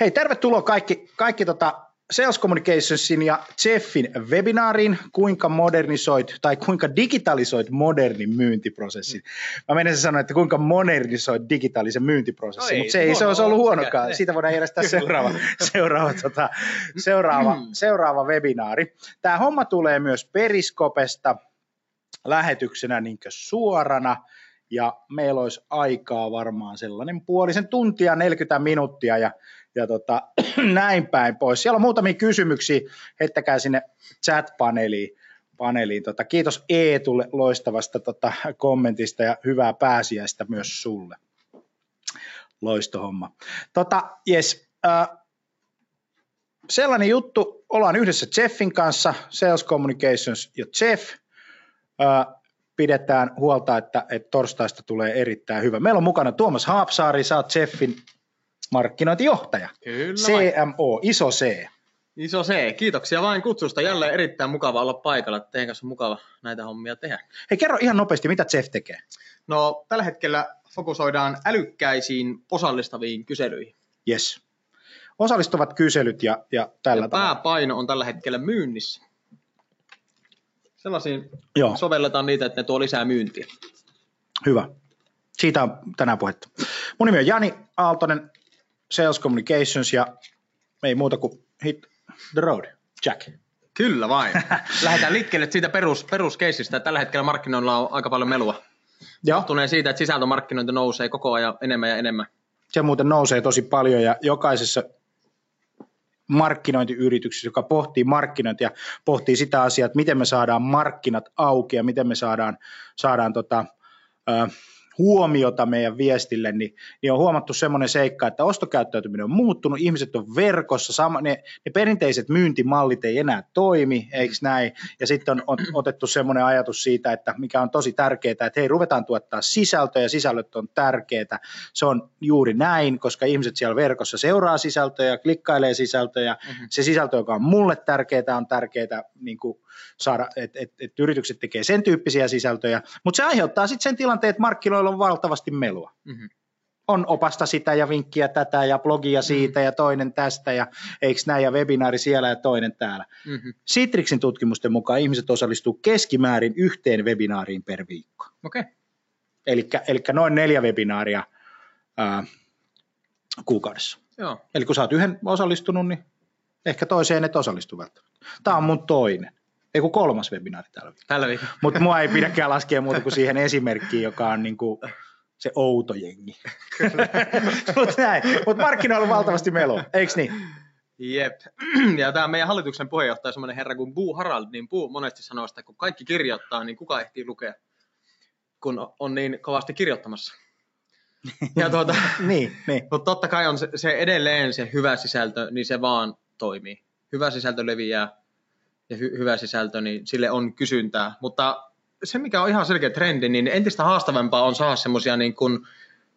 Hei, tervetuloa kaikki, kaikki tota Sales Communicationsin ja Jeffin webinaariin, kuinka modernisoit tai kuinka digitalisoit modernin myyntiprosessin. Mä menisin sanoa, että kuinka modernisoit digitaalisen myyntiprosessin, no mutta se ei se olisi ollut huonokaan. Siitä voidaan järjestää seuraava, seuraava, tota, seuraava, seuraava webinaari. Tämä homma tulee myös Periskopesta lähetyksenä niin suorana ja meillä olisi aikaa varmaan sellainen puolisen tuntia, 40 minuuttia ja ja tota, näin päin pois. Siellä on muutamia kysymyksiä, heittäkää sinne chat-paneeliin. Paneeliin. Tota, kiitos Eetulle loistavasta tota, kommentista ja hyvää pääsiäistä myös sulle. Loistohomma. Tota, yes, äh, sellainen juttu, ollaan yhdessä Jeffin kanssa, Sales Communications ja Jeff, äh, pidetään huolta, että, että torstaista tulee erittäin hyvä. Meillä on mukana Tuomas Haapsaari, sä oot Jeffin markkinointijohtaja. Kyllä CMO, iso C. Iso C. Kiitoksia vain kutsusta. Jälleen erittäin mukava olla paikalla. Teidän kanssa on mukava näitä hommia tehdä. Hei, kerro ihan nopeasti, mitä Jeff tekee? No, tällä hetkellä fokusoidaan älykkäisiin osallistaviin kyselyihin. Yes. Osallistuvat kyselyt ja, ja tällä ja tavalla. Pääpaino on tällä hetkellä myynnissä. Sellaisiin Joo. sovelletaan niitä, että ne tuo lisää myyntiä. Hyvä. Siitä on tänään puhetta. Mun nimi on Jani Aaltonen, Sales Communications ja ei muuta kuin hit the road, Jack. Kyllä vain. Lähdetään liikkeelle siitä perus, peruskeisistä. Tällä hetkellä markkinoilla on aika paljon melua. Johtuneen siitä, että sisältömarkkinointi nousee koko ajan enemmän ja enemmän. Se muuten nousee tosi paljon ja jokaisessa markkinointiyrityksessä, joka pohtii markkinointia, pohtii sitä asiaa, että miten me saadaan markkinat auki ja miten me saadaan, saadaan tota, äh, huomiota meidän viestille, niin, niin on huomattu semmoinen seikka, että ostokäyttäytyminen on muuttunut, ihmiset on verkossa, sama, ne, ne perinteiset myyntimallit ei enää toimi, eikö näin, ja sitten on, on otettu semmoinen ajatus siitä, että mikä on tosi tärkeää, että hei, ruvetaan tuottaa sisältöä, ja sisällöt on tärkeää, se on juuri näin, koska ihmiset siellä verkossa seuraa sisältöä ja klikkailee sisältöä, mm-hmm. se sisältö, joka on mulle tärkeää, on tärkeää niin saada, että et, et yritykset tekee sen tyyppisiä sisältöjä, mutta se aiheuttaa sitten sen tilanteen, että markkinoilla on valtavasti melua. Mm-hmm. On opasta sitä ja vinkkiä tätä ja blogia siitä mm-hmm. ja toinen tästä ja eikö näin ja webinaari siellä ja toinen täällä. Mm-hmm. Citrixin tutkimusten mukaan ihmiset osallistuu keskimäärin yhteen webinaariin per viikko. Okay. Eli noin neljä webinaaria ää, kuukaudessa. Joo. Eli kun sä oot yhden osallistunut, niin ehkä toiseen et osallistu välttämättä. Tämä on mun toinen. Ei kun kolmas webinaari tällä viikolla. Tällä viikolla. Mutta mua ei pidäkään laskea muuta kuin siihen esimerkkiin, joka on niin kuin se outo jengi. Mutta. Mutta markkinoilla on valtavasti melo, eikö niin? Jep. Ja tämä meidän hallituksen puheenjohtaja, semmoinen herra kuin Buu Harald, niin Buu monesti sanoo sitä, että kun kaikki kirjoittaa, niin kuka ehtii lukea, kun on niin kovasti kirjoittamassa. Ja tuota, niin, niin. Mutta totta kai on se, se edelleen se hyvä sisältö, niin se vaan toimii. Hyvä sisältö leviää, ja hy- hyvä sisältö, niin sille on kysyntää. Mutta se, mikä on ihan selkeä trendi, niin entistä haastavampaa on saada semmoisia niin kuin,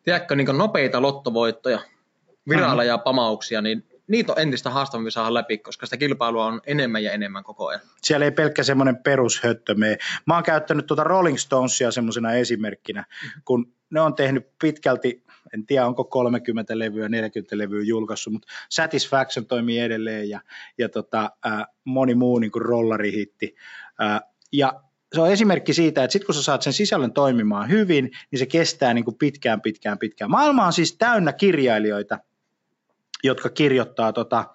tiedätkö, niin kuin nopeita lottovoittoja, viraaleja mm-hmm. pamauksia, niin niitä on entistä haastavampi saada läpi, koska sitä kilpailua on enemmän ja enemmän koko ajan. Siellä ei pelkkä semmoinen perushöttö mene. Mä oon käyttänyt tuota Rolling Stonesia semmoisena esimerkkinä, kun ne on tehnyt pitkälti en tiedä onko 30 levyä, 40 levyä julkaissut, mutta Satisfaction toimii edelleen ja, ja tota, ää, moni muu niin kuin rollarihitti. Ää, ja se on esimerkki siitä, että sitten kun sä saat sen sisällön toimimaan hyvin, niin se kestää niin kuin pitkään, pitkään, pitkään. Maailma on siis täynnä kirjailijoita, jotka kirjoittaa tota,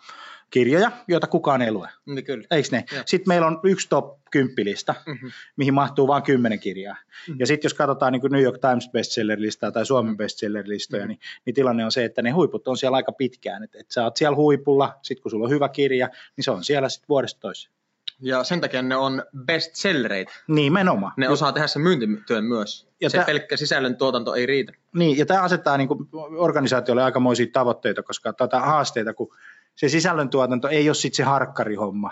kirjoja, joita kukaan ei lue. Niin kyllä. Eikö ne? Ja. Sitten meillä on yksi top 10 lista, mm-hmm. mihin mahtuu vain kymmenen kirjaa. Mm-hmm. Ja sitten jos katsotaan niin New York Times bestseller-listaa tai Suomen bestseller-listoja, mm-hmm. niin, niin tilanne on se, että ne huiput on siellä aika pitkään. Että et sä oot siellä huipulla, sitten kun sulla on hyvä kirja, niin se on siellä sitten vuodesta toiseen. Ja sen takia ne on bestsellereitä. Nimenomaan. Ne osaa tehdä sen myyntityön myös. Ja se tä... pelkkä sisällön tuotanto ei riitä. Niin, ja tämä asettaa niin organisaatiolle aikamoisia tavoitteita, koska tätä haasteita, kun se sisällöntuotanto ei ole sitten se harkkarihomma.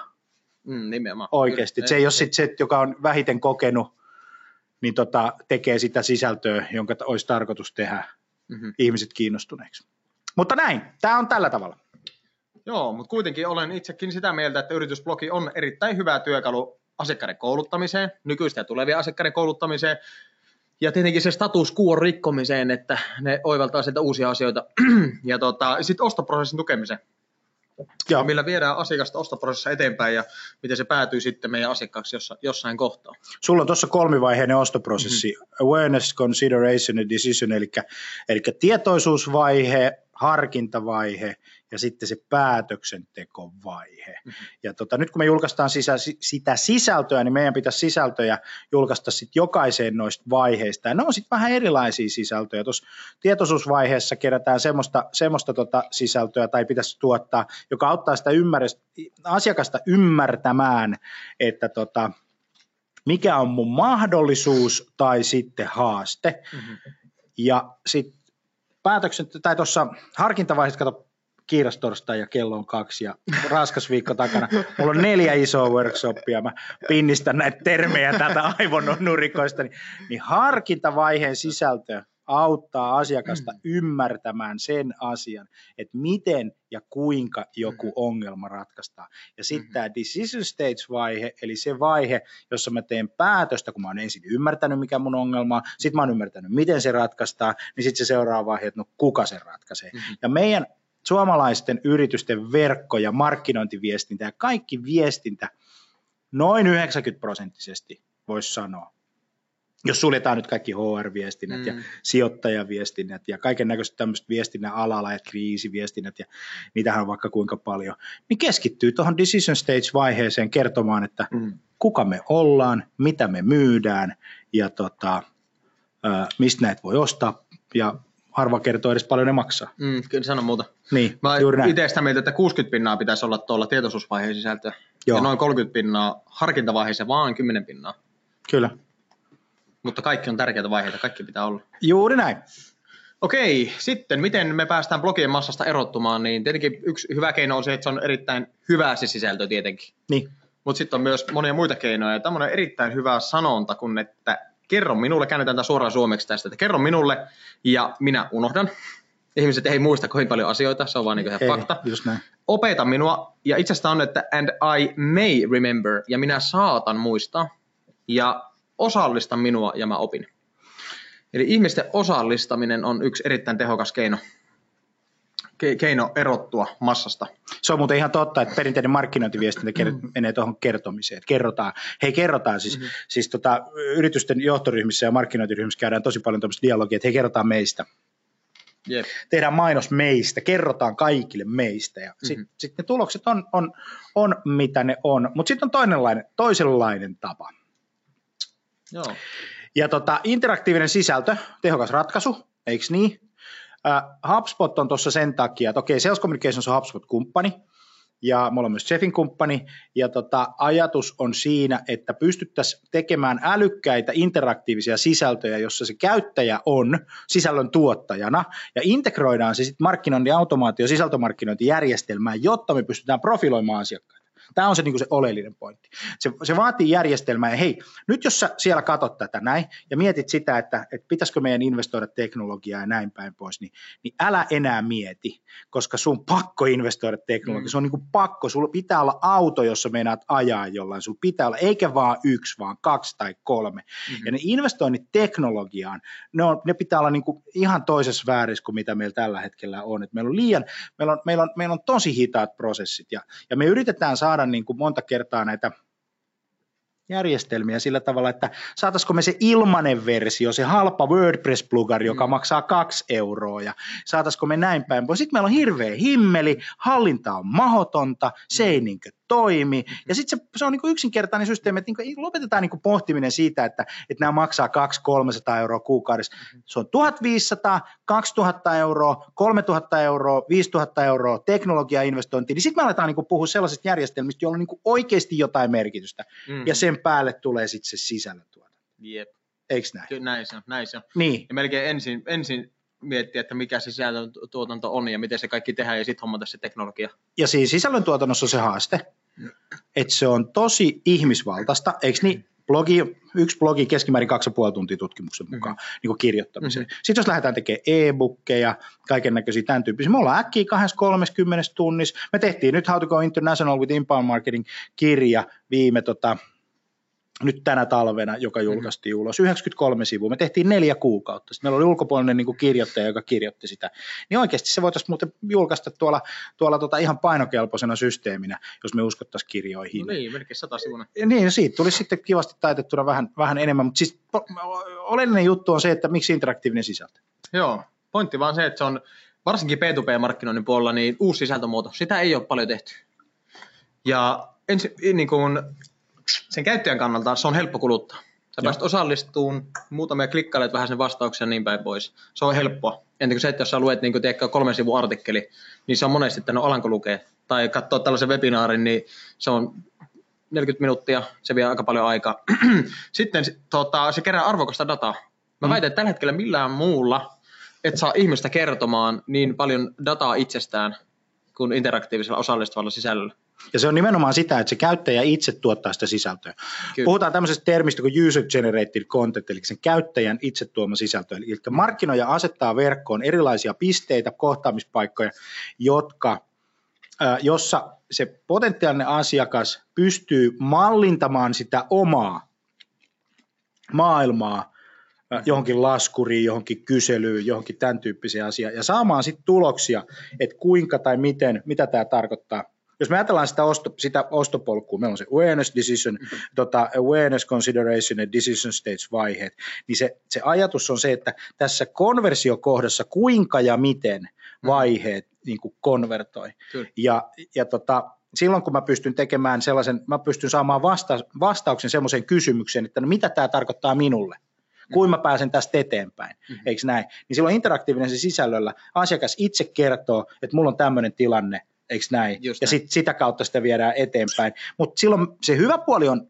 Mm, nimenomaan. Oikeasti. Se ei ole sitten se, joka on vähiten kokenut, niin tota, tekee sitä sisältöä, jonka olisi tarkoitus tehdä mm-hmm. ihmiset kiinnostuneeksi. Mutta näin, tämä on tällä tavalla. Joo, mutta kuitenkin olen itsekin sitä mieltä, että yritysblogi on erittäin hyvä työkalu asiakkaiden kouluttamiseen, nykyistä ja tulevia asiakkaiden kouluttamiseen. ja tietenkin se status quo rikkomiseen, että ne oivaltaa sieltä uusia asioita. ja tota, sitten ostoprosessin tukemiseen. Ja. Millä viedään asiakasta ostoprosessissa eteenpäin ja miten se päätyy sitten meidän asiakkaaksi jossa, jossain kohtaa. Sulla on tuossa kolmivaiheinen ostoprosessi, mm-hmm. awareness, consideration ja decision, eli, eli tietoisuusvaihe, harkintavaihe ja sitten se päätöksentekovaihe. Mm-hmm. Ja tota, nyt kun me julkaistaan sisä, sitä sisältöä, niin meidän pitäisi sisältöjä julkaista sitten jokaiseen noista vaiheista. Ja ne on sitten vähän erilaisia sisältöjä. Tuossa tietoisuusvaiheessa kerätään semmoista, semmoista tota sisältöä tai pitäisi tuottaa, joka auttaa sitä asiakasta ymmärtämään, että tota, mikä on mun mahdollisuus tai sitten haaste. Mm-hmm. Ja sitten päätöksen, tai tuossa harkintavaiheessa, kato, kiirastorstai ja kello on kaksi ja raskas viikko takana. Mulla on neljä isoa workshopia, mä pinnistän näitä termejä tätä aivon nurikoista, niin, niin harkintavaiheen sisältö auttaa asiakasta mm. ymmärtämään sen asian, että miten ja kuinka joku mm. ongelma ratkaistaan. Ja sitten mm. tämä decision stage-vaihe, eli se vaihe, jossa mä teen päätöstä, kun mä oon ensin ymmärtänyt, mikä mun ongelma on, sitten mä oon ymmärtänyt, miten se ratkaistaan, niin sitten se seuraava vaihe, että no kuka se ratkaisee. Mm. Ja meidän suomalaisten yritysten verkko- ja markkinointiviestintä ja kaikki viestintä noin 90 prosenttisesti voisi sanoa. Jos suljetaan nyt kaikki HR-viestinnät mm. ja sijoittajaviestinnät ja kaiken näköiset tämmöiset viestinnän alalla ja kriisiviestinnät ja niitähän on vaikka kuinka paljon, niin keskittyy tuohon decision stage-vaiheeseen kertomaan, että mm. kuka me ollaan, mitä me myydään ja tota, mistä näitä voi ostaa ja harva kertoo edes paljon ne maksaa. Mm, kyllä sano muuta. Niin, Mä juuri näin. itse sitä mieltä, että 60 pinnaa pitäisi olla tuolla tietoisuusvaiheen sisältö. Joo. Ja noin 30 pinnaa harkintavaiheessa vaan 10 pinnaa. Kyllä. Mutta kaikki on tärkeitä vaiheita, kaikki pitää olla. Juuri näin. Okei, sitten miten me päästään blogien massasta erottumaan, niin tietenkin yksi hyvä keino on se, että se on erittäin hyvä se sisältö tietenkin. Niin. Mutta sitten on myös monia muita keinoja. Ja tämmöinen erittäin hyvä sanonta, kun että kerro minulle, käännetään tämä suoraan suomeksi tästä, että kerro minulle ja minä unohdan. Ihmiset ei muista kovin paljon asioita, se on vaan niin ihan fakta. Just näin. Opeta minua, ja itse asiassa on, että and I may remember, ja minä saatan muistaa, ja osallista minua, ja mä opin. Eli ihmisten osallistaminen on yksi erittäin tehokas keino keino erottua massasta. Se on muuten ihan totta, että perinteinen markkinointiviestintä mm. menee tuohon kertomiseen. Että kerrotaan, hei kerrotaan, siis, mm-hmm. siis tota, yritysten johtoryhmissä ja markkinointiryhmissä käydään tosi paljon tämmöistä dialogia, että hei kerrotaan meistä. Yep. Tehdään mainos meistä, kerrotaan kaikille meistä ja mm-hmm. sitten sit ne tulokset on, on, on mitä ne on. Mutta sitten on toinenlainen, toisenlainen tapa. Joo. Ja tota, interaktiivinen sisältö, tehokas ratkaisu, eikö niin? Uh, HubSpot on tuossa sen takia, että okei, okay, Sales Communications on HubSpot-kumppani, ja me ollaan myös Chefin kumppani, ja tota, ajatus on siinä, että pystyttäisiin tekemään älykkäitä interaktiivisia sisältöjä, jossa se käyttäjä on sisällön tuottajana, ja integroidaan se sitten markkinoinnin automaatio sisältömarkkinointijärjestelmään, jotta me pystytään profiloimaan asiakkaita. Tämä on se, niin kuin se oleellinen pointti. Se, se vaatii järjestelmää, ja hei, nyt jos sä siellä katot tätä näin, ja mietit sitä, että, että pitäisikö meidän investoida teknologiaa ja näin päin pois, niin, niin älä enää mieti, koska sun pakko investoida teknologiaan, mm. se on niin kuin pakko, sulla pitää olla auto, jossa meinaat ajaa jollain, sulla pitää olla, eikä vaan yksi, vaan kaksi tai kolme. Mm-hmm. Ja ne investoinnit teknologiaan, ne, on, ne pitää olla niin kuin ihan toisessa väärissä kuin mitä meillä tällä hetkellä on. Et meillä on liian, meillä on, meillä on, meillä on tosi hitaat prosessit, ja, ja me yritetään saada saada niin kuin monta kertaa näitä järjestelmiä sillä tavalla, että saataisiko me se ilmanen versio, se halpa WordPress-plugari, joka mm. maksaa kaksi euroa, ja saataisiko me näin päin. Sitten meillä on hirveä himmeli, hallinta on mahotonta, se ei niin toimi. Mm-hmm. Ja sitten se, se on niin yksinkertainen systeemi, että niin lopetetaan niin pohtiminen siitä, että, että nämä maksaa 200-300 euroa kuukaudessa. Mm-hmm. Se on 1500, 2000 euroa, 3000 euroa, 5000 euroa teknologiainvestointia, niin sitten me aletaan niin puhua sellaisista järjestelmistä, joilla on niin oikeasti jotain merkitystä. Mm-hmm. Ja sen päälle tulee sitten se sisällöntuotanto. Jep. Eikö näin? Kyllä näin se on. Näin se on. Niin. Ja melkein ensin, ensin miettiä, että mikä se sisällöntuotanto on ja miten se kaikki tehdään ja sitten hommata se teknologia. Ja siis sisällöntuotannossa on se haaste, että se on tosi ihmisvaltaista, eikö niin? Blogi, yksi blogi keskimäärin kaksi puoli tuntia tutkimuksen mm-hmm. mukaan mm-hmm. niin kirjoittamiseen. Mm-hmm. Sitten jos lähdetään tekemään e-bookkeja, kaiken näköisiä tämän tyyppisiä, me ollaan äkkiä 30 tunnissa. Me tehtiin nyt How to Go International with Inbound Marketing kirja viime tota, nyt tänä talvena, joka julkaistiin mm. ulos, 93 sivua. Me tehtiin neljä kuukautta. Sitten meillä oli ulkopuolinen niin kuin kirjoittaja, joka kirjoitti sitä. Niin oikeasti se voitaisiin muuten julkaista tuolla, tuolla tota ihan painokelpoisena systeeminä, jos me uskottaisiin kirjoihin. No niin, melkein sata sivuna. Niin, siitä tuli sitten kivasti taitettuna vähän, vähän enemmän, mutta siis oleellinen juttu on se, että miksi interaktiivinen sisältö. Joo, pointti vaan se, että se on varsinkin P2P-markkinoinnin puolella niin uusi sisältömuoto. Sitä ei ole paljon tehty. Ja ensi, niin kuin sen käyttäjän kannalta se on helppo kuluttaa. Sä pääset osallistumaan, muutamia klikkailet vähän sen vastauksen ja niin päin pois. Se on helppoa. Entä kuin se, että jos sä luet niin kuin, kolmen sivun artikkeli, niin se on monesti, että no alanko lukee. Tai katsoa tällaisen webinaarin, niin se on 40 minuuttia, se vie aika paljon aikaa. Sitten tota, se kerää arvokasta dataa. Mä mm. väitän, että tällä hetkellä millään muulla et saa ihmistä kertomaan niin paljon dataa itsestään kuin interaktiivisella osallistuvalla sisällöllä. Ja se on nimenomaan sitä, että se käyttäjä itse tuottaa sitä sisältöä. Kyllä. Puhutaan tämmöisestä termistä kuin user generated content, eli sen käyttäjän itse tuoma sisältö. Eli markkinoja asettaa verkkoon erilaisia pisteitä, kohtaamispaikkoja, jotka, jossa se potentiaalinen asiakas pystyy mallintamaan sitä omaa maailmaa johonkin laskuriin, johonkin kyselyyn, johonkin tämän tyyppisiä asiaa ja saamaan sitten tuloksia, että kuinka tai miten, mitä tämä tarkoittaa jos me ajatellaan sitä, osto, sitä ostopolkua, meillä on se awareness, decision, mm-hmm. tota, awareness, consideration ja decision stage vaiheet, niin se, se ajatus on se, että tässä konversiokohdassa kuinka ja miten mm-hmm. vaiheet mm-hmm. niin kuin konvertoi. Kyllä. Ja, ja tota, silloin kun mä pystyn tekemään sellaisen, mä pystyn saamaan vasta, vastauksen semmoiseen kysymykseen, että no mitä tämä tarkoittaa minulle, mm-hmm. kuin mä pääsen tästä eteenpäin, mm-hmm. eikö näin? Niin silloin interaktiivinen se sisällöllä asiakas itse kertoo, että mulla on tämmöinen tilanne, eikö näin? Just ja sit, sitä kautta sitä viedään eteenpäin. Mutta silloin se hyvä puoli on,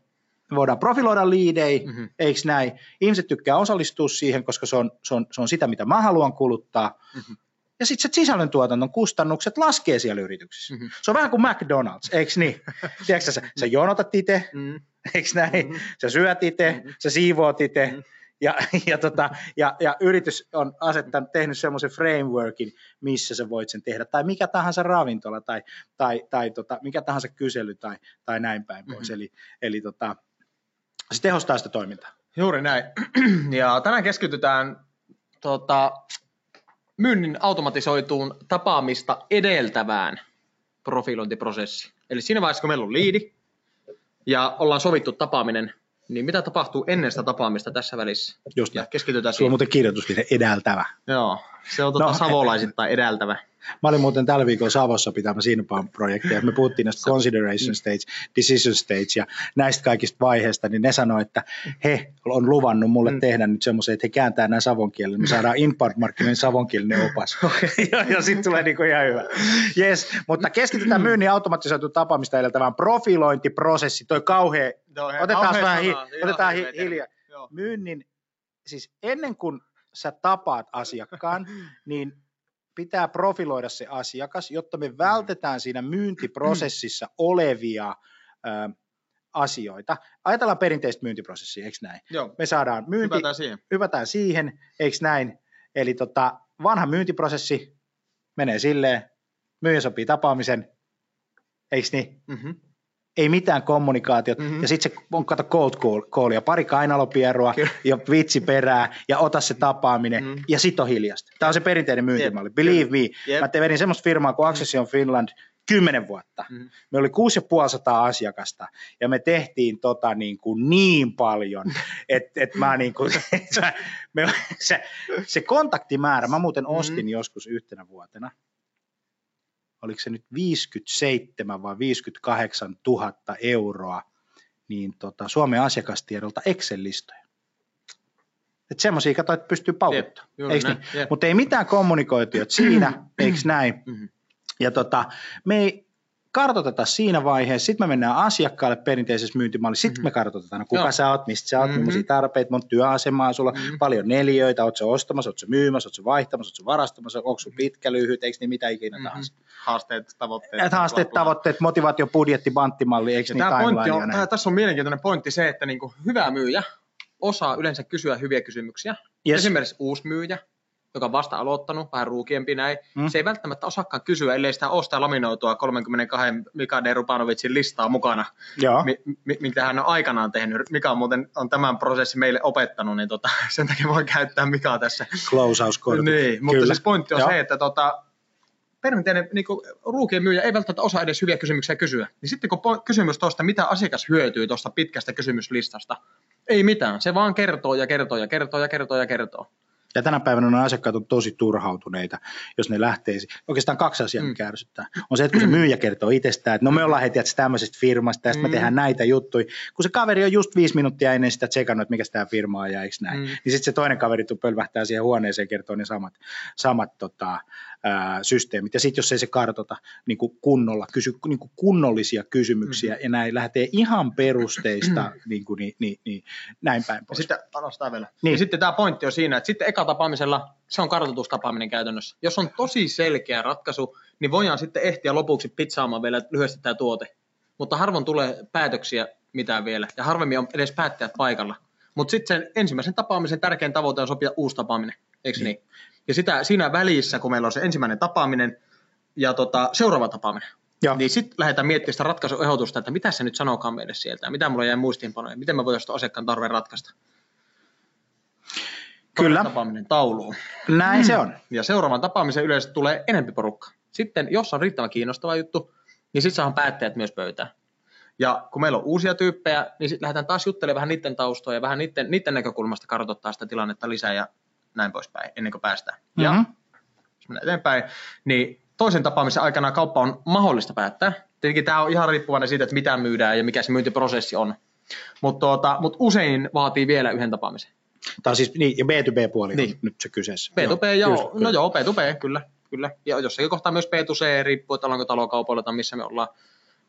voidaan profiloida liidei, mm-hmm. eikö näin? Ihmiset tykkää osallistua siihen, koska se on, se on, se on sitä, mitä mä haluan kuluttaa. Mm-hmm. Ja sitten se sisällöntuotannon kustannukset laskee siellä yrityksissä. Mm-hmm. Se on vähän kuin McDonald's, eikö niin? Tiedätkö sä, sä jonotat itse, mm-hmm. eikö näin? Mm-hmm. Sä syöt itse, mm-hmm. sä siivoat itse, mm-hmm ja, ja, tota, ja, ja yritys on asettanut, tehnyt semmoisen frameworkin, missä sä voit sen tehdä, tai mikä tahansa ravintola, tai, tai, tai tota, mikä tahansa kysely, tai, tai näin päin pois. Mm-hmm. Eli, eli tota, se tehostaa sitä toimintaa. Juuri näin. Ja tänään keskitytään tota, myynnin automatisoituun tapaamista edeltävään profilointiprosessiin. Eli siinä vaiheessa, kun meillä on liidi, ja ollaan sovittu tapaaminen niin mitä tapahtuu ennen sitä tapaamista tässä välissä? Just ja keskitytään Sulla on muuten kirjoitusvirhe edeltävä. Joo, se on tuota no, savolaisittain edeltävä. Mä olin muuten tällä viikolla Savossa pitämässä projekteja. Me puhuttiin näistä consideration stage, decision stage ja näistä kaikista vaiheista, niin ne sanoi, että he on luvannut mulle mm. tehdä nyt semmoisen, että he kääntää nämä savon kielen. Me saadaan inbound-markkinoiden savonkielinen opas. ja, ja sitten tulee niinku ihan hyvä. Yes, mutta keskitytään myynnin automatisoitu tapaamista edeltävään profilointiprosessi. Toi kauhea, no, otetaan vähän hi, otetaan hi, hiljaa. Myynnin, siis ennen kuin sä tapaat asiakkaan, niin pitää profiloida se asiakas, jotta me vältetään siinä myyntiprosessissa olevia ö, asioita. Ajatellaan perinteistä myyntiprosessia, eikö näin? Joo. Me saadaan myynti, hypätään siihen, hypätään siihen eikö näin? Eli tota, vanha myyntiprosessi menee silleen, myyjä sopii tapaamisen, eikö niin? Mm-hmm ei mitään kommunikaatiota, mm-hmm. ja sitten se on kato cold call, callia, pari kainalopierua ja vitsi perää, ja ota se tapaaminen, mm-hmm. ja sitten on hiljasta. Tämä on se perinteinen myyntimalli, yep. believe me. Yep. Mä vedin semmoista firmaa kuin Accession Finland kymmenen vuotta. Mm-hmm. Me oli 6500 asiakasta, ja me tehtiin tota niin, kuin niin paljon, että et mä niin kuin, se, me, se, se kontaktimäärä, mä muuten ostin mm-hmm. joskus yhtenä vuotena, oliko se nyt 57 vai 58 000 euroa niin tota, Suomen asiakastiedolta Excel-listoja. Että semmoisia katsoit, että pystyy paukuttamaan. Niin? Mutta ei mitään kommunikoitua siinä, eikö näin? Mm-hmm. Ja tota, me ei, kartoitetaan siinä vaiheessa, sitten me mennään asiakkaalle perinteisessä myyntimallissa, sitten mm-hmm. me kartoitetaan, no, kuka Joo. sä oot, mistä sä oot, mm-hmm. millaisia tarpeita, monta työasemaa sulla, mm-hmm. paljon neliöitä, oot sä ostamassa, oot sä myymässä, oot sä vaihtamassa, oot sä varastamassa, onko sun pitkä, lyhyt, eikö niin mitä ikinä mm-hmm. tahansa. Haasteet, tavoitteet. Et haasteet, tavoitteet, motivaatio, budjetti, banttimalli, eikö niin tämä pointti on, tämä, Tässä on mielenkiintoinen pointti se, että niinku hyvä myyjä osaa yleensä kysyä hyviä kysymyksiä. Yes. Esimerkiksi uusi myyjä, joka on vasta aloittanut, vähän ruukiempi näin, Mm. se ei välttämättä osaakaan kysyä, ellei sitä ole sitä laminoitua 32 Mika de Rupanovicin listaa mukana, mi, mi, mitä hän on aikanaan tehnyt. Mika on muuten on tämän prosessin meille opettanut, niin tota, sen takia voin käyttää Mikaa tässä. Closehouse-kortit. Niin, mutta Kyllä. siis pointti on Joo. se, että tota, perinteinen niin ruukien myyjä ei välttämättä osaa edes hyviä kysymyksiä kysyä. Niin sitten kun po- kysymys tuosta, mitä asiakas hyötyy tuosta pitkästä kysymyslistasta, ei mitään. Se vaan kertoo ja kertoo ja kertoo ja kertoo ja kertoo. Ja tänä päivänä nuo asiakkaat on tosi turhautuneita, jos ne lähtee. Oikeastaan kaksi asiaa, Mm. mikä ärsyttää. On se, että kun se myyjä kertoo itsestään, että no me ollaan heti tämmöisestä firmasta ja sitten me Mm. tehdään näitä juttuja. Kun se kaveri on just viisi minuuttia ennen sitä tsekannut, että mikä tämä firma on ja eikö näin. Mm. Niin sitten se toinen kaveri pölvähtää siihen huoneeseen ja kertoo ne samat, samat tota, ää, systeemit. Ja sitten jos ei se kartota niin kuin kunnolla, kysy niin kuin kunnollisia kysymyksiä Mm. ja näin lähtee ihan perusteista niin, kuin, niin, niin, niin, näin päin Ja pois. sitten, tää vielä. Niin. Ja sitten tämä pointti on siinä, että sitten eka tapaamisella se on kartoitustapaaminen käytännössä. Jos on tosi selkeä ratkaisu, niin voidaan sitten ehtiä lopuksi pizzaamaan vielä lyhyesti tämä tuote. Mutta harvoin tulee päätöksiä mitään vielä, ja harvemmin on edes päättäjät paikalla. Mutta sitten sen ensimmäisen tapaamisen tärkein tavoite on sopia uusi tapaaminen, eikö niin? niin? Ja sitä, siinä välissä, kun meillä on se ensimmäinen tapaaminen ja tota, seuraava tapaaminen, Joo. niin sitten lähdetään miettimään sitä ratkaisuehdotusta, että mitä se nyt sanookaan meille sieltä, ja mitä mulla jäi muistiinpanoja, miten me voitaisiin asiakkaan tarve ratkaista. Kyllä, Tapaaminen tauluun. näin se on. Ja seuraavan tapaamisen yleensä tulee enempi porukka. Sitten, jos on riittävän kiinnostava juttu, niin sitten saadaan päättäjät myös pöytään. Ja kun meillä on uusia tyyppejä, niin sitten lähdetään taas juttelemaan vähän niiden taustoja ja vähän niiden, niiden näkökulmasta kartoittaa sitä tilannetta lisää ja näin poispäin, ennen kuin päästään. Mm-hmm. Ja Mhm. jos mennään eteenpäin, niin toisen tapaamisen aikana kauppa on mahdollista päättää. Tietenkin tämä on ihan riippuvainen siitä, että mitä myydään ja mikä se myyntiprosessi on. Mutta tuota, mut usein vaatii vielä yhden tapaamisen. Tämä on siis, niin, ja B2B-puoli niin. On nyt se kyseessä. P2P, joo, joo kyllä. no joo, P2P, kyllä, kyllä. Ja jossakin kohtaa myös P2C, riippuu, että ollaanko talokaupoilla tai missä me ollaan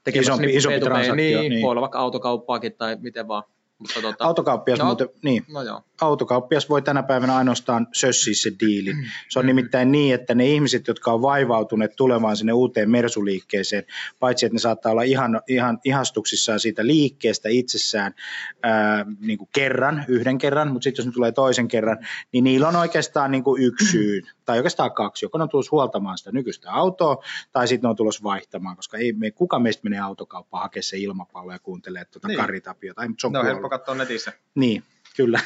tekemässä Isompi- niin isompi P2P, transaktio, niin, niin. niin, voi olla vaikka autokauppaakin tai miten vaan. Mutta tota, Autokauppias No. muuten, niin, no joo. autokauppias voi tänä päivänä ainoastaan sössiä se diili. Se on Mm. nimittäin niin, että ne ihmiset, jotka on vaivautuneet tulemaan sinne uuteen mersuliikkeeseen, paitsi että ne saattaa olla ihan, ihan ihastuksissaan siitä liikkeestä itsessään ää, niin kuin kerran, yhden kerran, mutta sitten jos ne tulee toisen kerran, niin niillä on oikeastaan niin kuin yksi syy, tai oikeastaan kaksi. Joko ne on tulossa huoltamaan sitä nykyistä autoa, tai sitten ne on tulossa vaihtamaan, koska ei me, kuka meistä menee autokauppaan hakemaan se ilmapallo ja kuuntelee tuota niin. Karitapiota. Ei, mutta se on kuollut. helppo katsoa netissä. Niin, kyllä.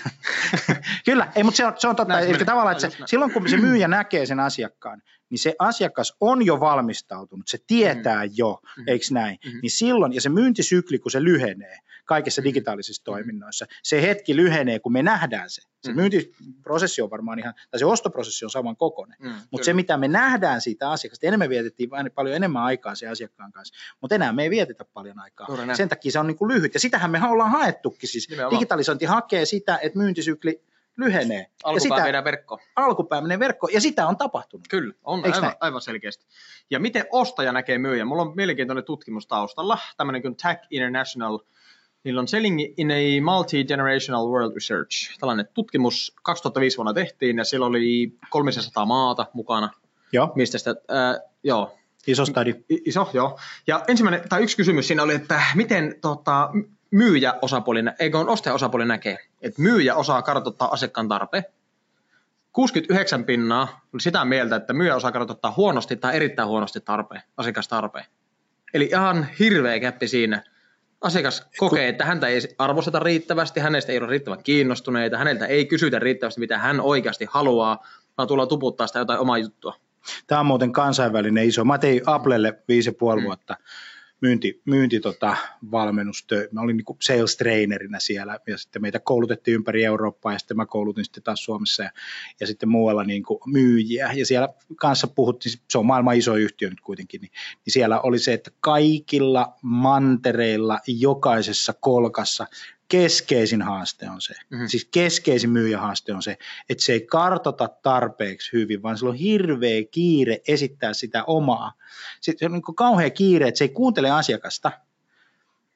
kyllä, ei, mutta se on, se on totta. Näin Eli menee. tavallaan, että se, silloin kun se myyjä näkee sen asiakkaan, niin se asiakas on jo valmistautunut, se tietää mm. jo, mm. eikö näin? Mm. Niin silloin, ja se myyntisykli, kun se lyhenee kaikissa digitaalisissa toiminnoissa, se hetki lyhenee, kun me nähdään se. Se Mhm. myyntiprosessi on varmaan ihan, tai se ostoprosessi on saman kokoinen. Mm, Mutta se, mitä me nähdään siitä asiakasta, enemmän vietettiin vain paljon enemmän aikaa sen asiakkaan kanssa, mutta enää me ei vietetä paljon aikaa. Juuri. Sen takia se on niin kuin lyhyt, ja sitähän me ollaan haettukin. Siis Nimenomaan. digitalisointi hakee sitä, että myyntisykli lyhenee. ja sitä, viedään verkkoon. alkupää menee verkkoon, ja sitä on tapahtunut. Kyllä, on Eiks aivan, näin? aivan selkeästi. Ja miten ostaja näkee myyjän? Mulla on mielenkiintoinen tutkimus taustalla, tämmöinen kuin Tech International. Niillä on Selling in a Multi-Generational World Research. Tällainen tutkimus 2005 vuonna tehtiin, ja siellä oli 300 maata mukana. Joo, Mistä sitä, ää, joo, iso stadi. I- Iso, joo. Ja ensimmäinen, tai yksi kysymys siinä oli, että miten tota, myyjä osapuoli, eikö on ostaja osapuoli näkee, että myyjä osaa kartoittaa asiakkaan tarpeen. 69 pinnaa oli sitä mieltä, että myyjä osaa kartoittaa huonosti tai erittäin huonosti tarpeen, asiakastarpeen. Eli ihan hirveä käppi siinä. Asiakas kokee, että häntä ei arvosteta riittävästi, hänestä ei ole riittävän kiinnostuneita, häneltä ei kysytä riittävästi, mitä hän oikeasti haluaa, vaan tullaan tuputtaa sitä jotain omaa juttua. Tämä on muuten kansainvälinen iso. Mä tein Applelle viisi ja puoli Mm. Myynti, myynti tota, valmennustö. Mä olin niin sales trainerina siellä ja sitten meitä koulutettiin ympäri Eurooppaa ja sitten mä koulutin sitten taas Suomessa ja, ja sitten muualla niin kuin myyjiä ja siellä kanssa puhuttiin, se on maailman iso yhtiö nyt kuitenkin, niin, niin siellä oli se, että kaikilla mantereilla, jokaisessa kolkassa keskeisin haaste on se, Mhm. mm-hmm. siis keskeisin myyjähaaste on se, että se ei kartota tarpeeksi hyvin, vaan sillä on hirveä kiire esittää sitä omaa. Se on niin kuin kauhea kiire, että se ei kuuntele asiakasta,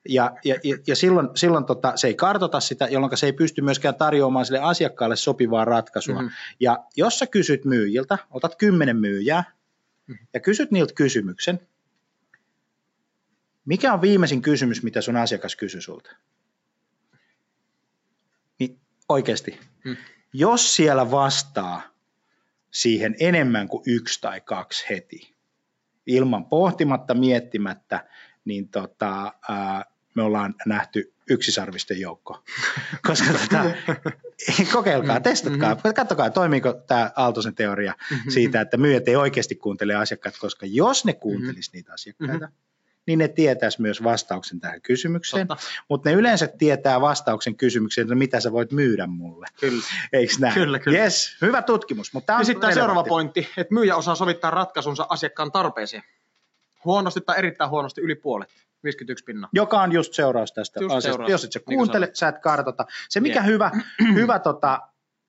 ja, ja, ja, ja silloin, silloin tota, se ei kartota sitä, jolloin se ei pysty myöskään tarjoamaan sille asiakkaalle sopivaa ratkaisua. Mhm. Mm-hmm. Ja jos sä kysyt myyjiltä, otat kymmenen myyjää, Mhm. ja kysyt niiltä kysymyksen, mikä on viimeisin kysymys, mitä sun asiakas kysyy sulta? Oikeasti, Mm. jos siellä vastaa siihen enemmän kuin yksi tai kaksi heti. Ilman pohtimatta, miettimättä, niin tota, ää, me ollaan nähty yksisarvisten joukko. Koska tota, kokeilkaa, mm, testatkaa, mm-hmm. katsokaa toimiiko tämä Aaltosen teoria mm-hmm. siitä, että myyjät ei oikeasti kuuntele asiakkaat, koska jos ne kuuntelisi mm-hmm. niitä asiakkaita, mm-hmm niin ne tietäisi myös vastauksen tähän kysymykseen. Mutta ne yleensä tietää vastauksen kysymykseen, että mitä sä voit myydä mulle. Kyllä. Eikö näin? Kyllä, kyllä. Yes, hyvä tutkimus. Mutta ja sitten seuraava pointti, että myyjä osaa sovittaa ratkaisunsa asiakkaan tarpeeseen. Huonosti tai erittäin huonosti yli puolet. 51 pinnaa. Joka on just seuraus tästä just asiasta. Seuraus. Jos et sä kuuntele, niin sä et kartota. Se mikä yeah. hyvä, hyvä tota,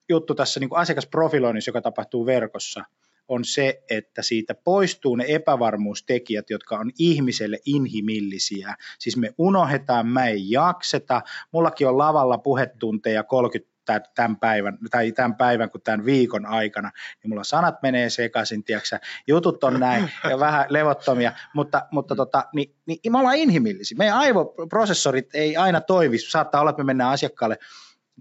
juttu tässä niin asiakasprofiloinnissa, joka tapahtuu verkossa, on se, että siitä poistuu ne epävarmuustekijät, jotka on ihmiselle inhimillisiä. Siis me unohdetaan, mä ei jakseta. Mullakin on lavalla puhetunteja 30 tämän päivän, tai tämän päivän kuin tämän viikon aikana, niin mulla sanat menee sekaisin, tiiäksä, jutut on näin ja vähän levottomia, mutta, mutta tota, niin, niin me ollaan inhimillisiä. Meidän aivoprosessorit ei aina toivi, saattaa olla, että me mennään asiakkaalle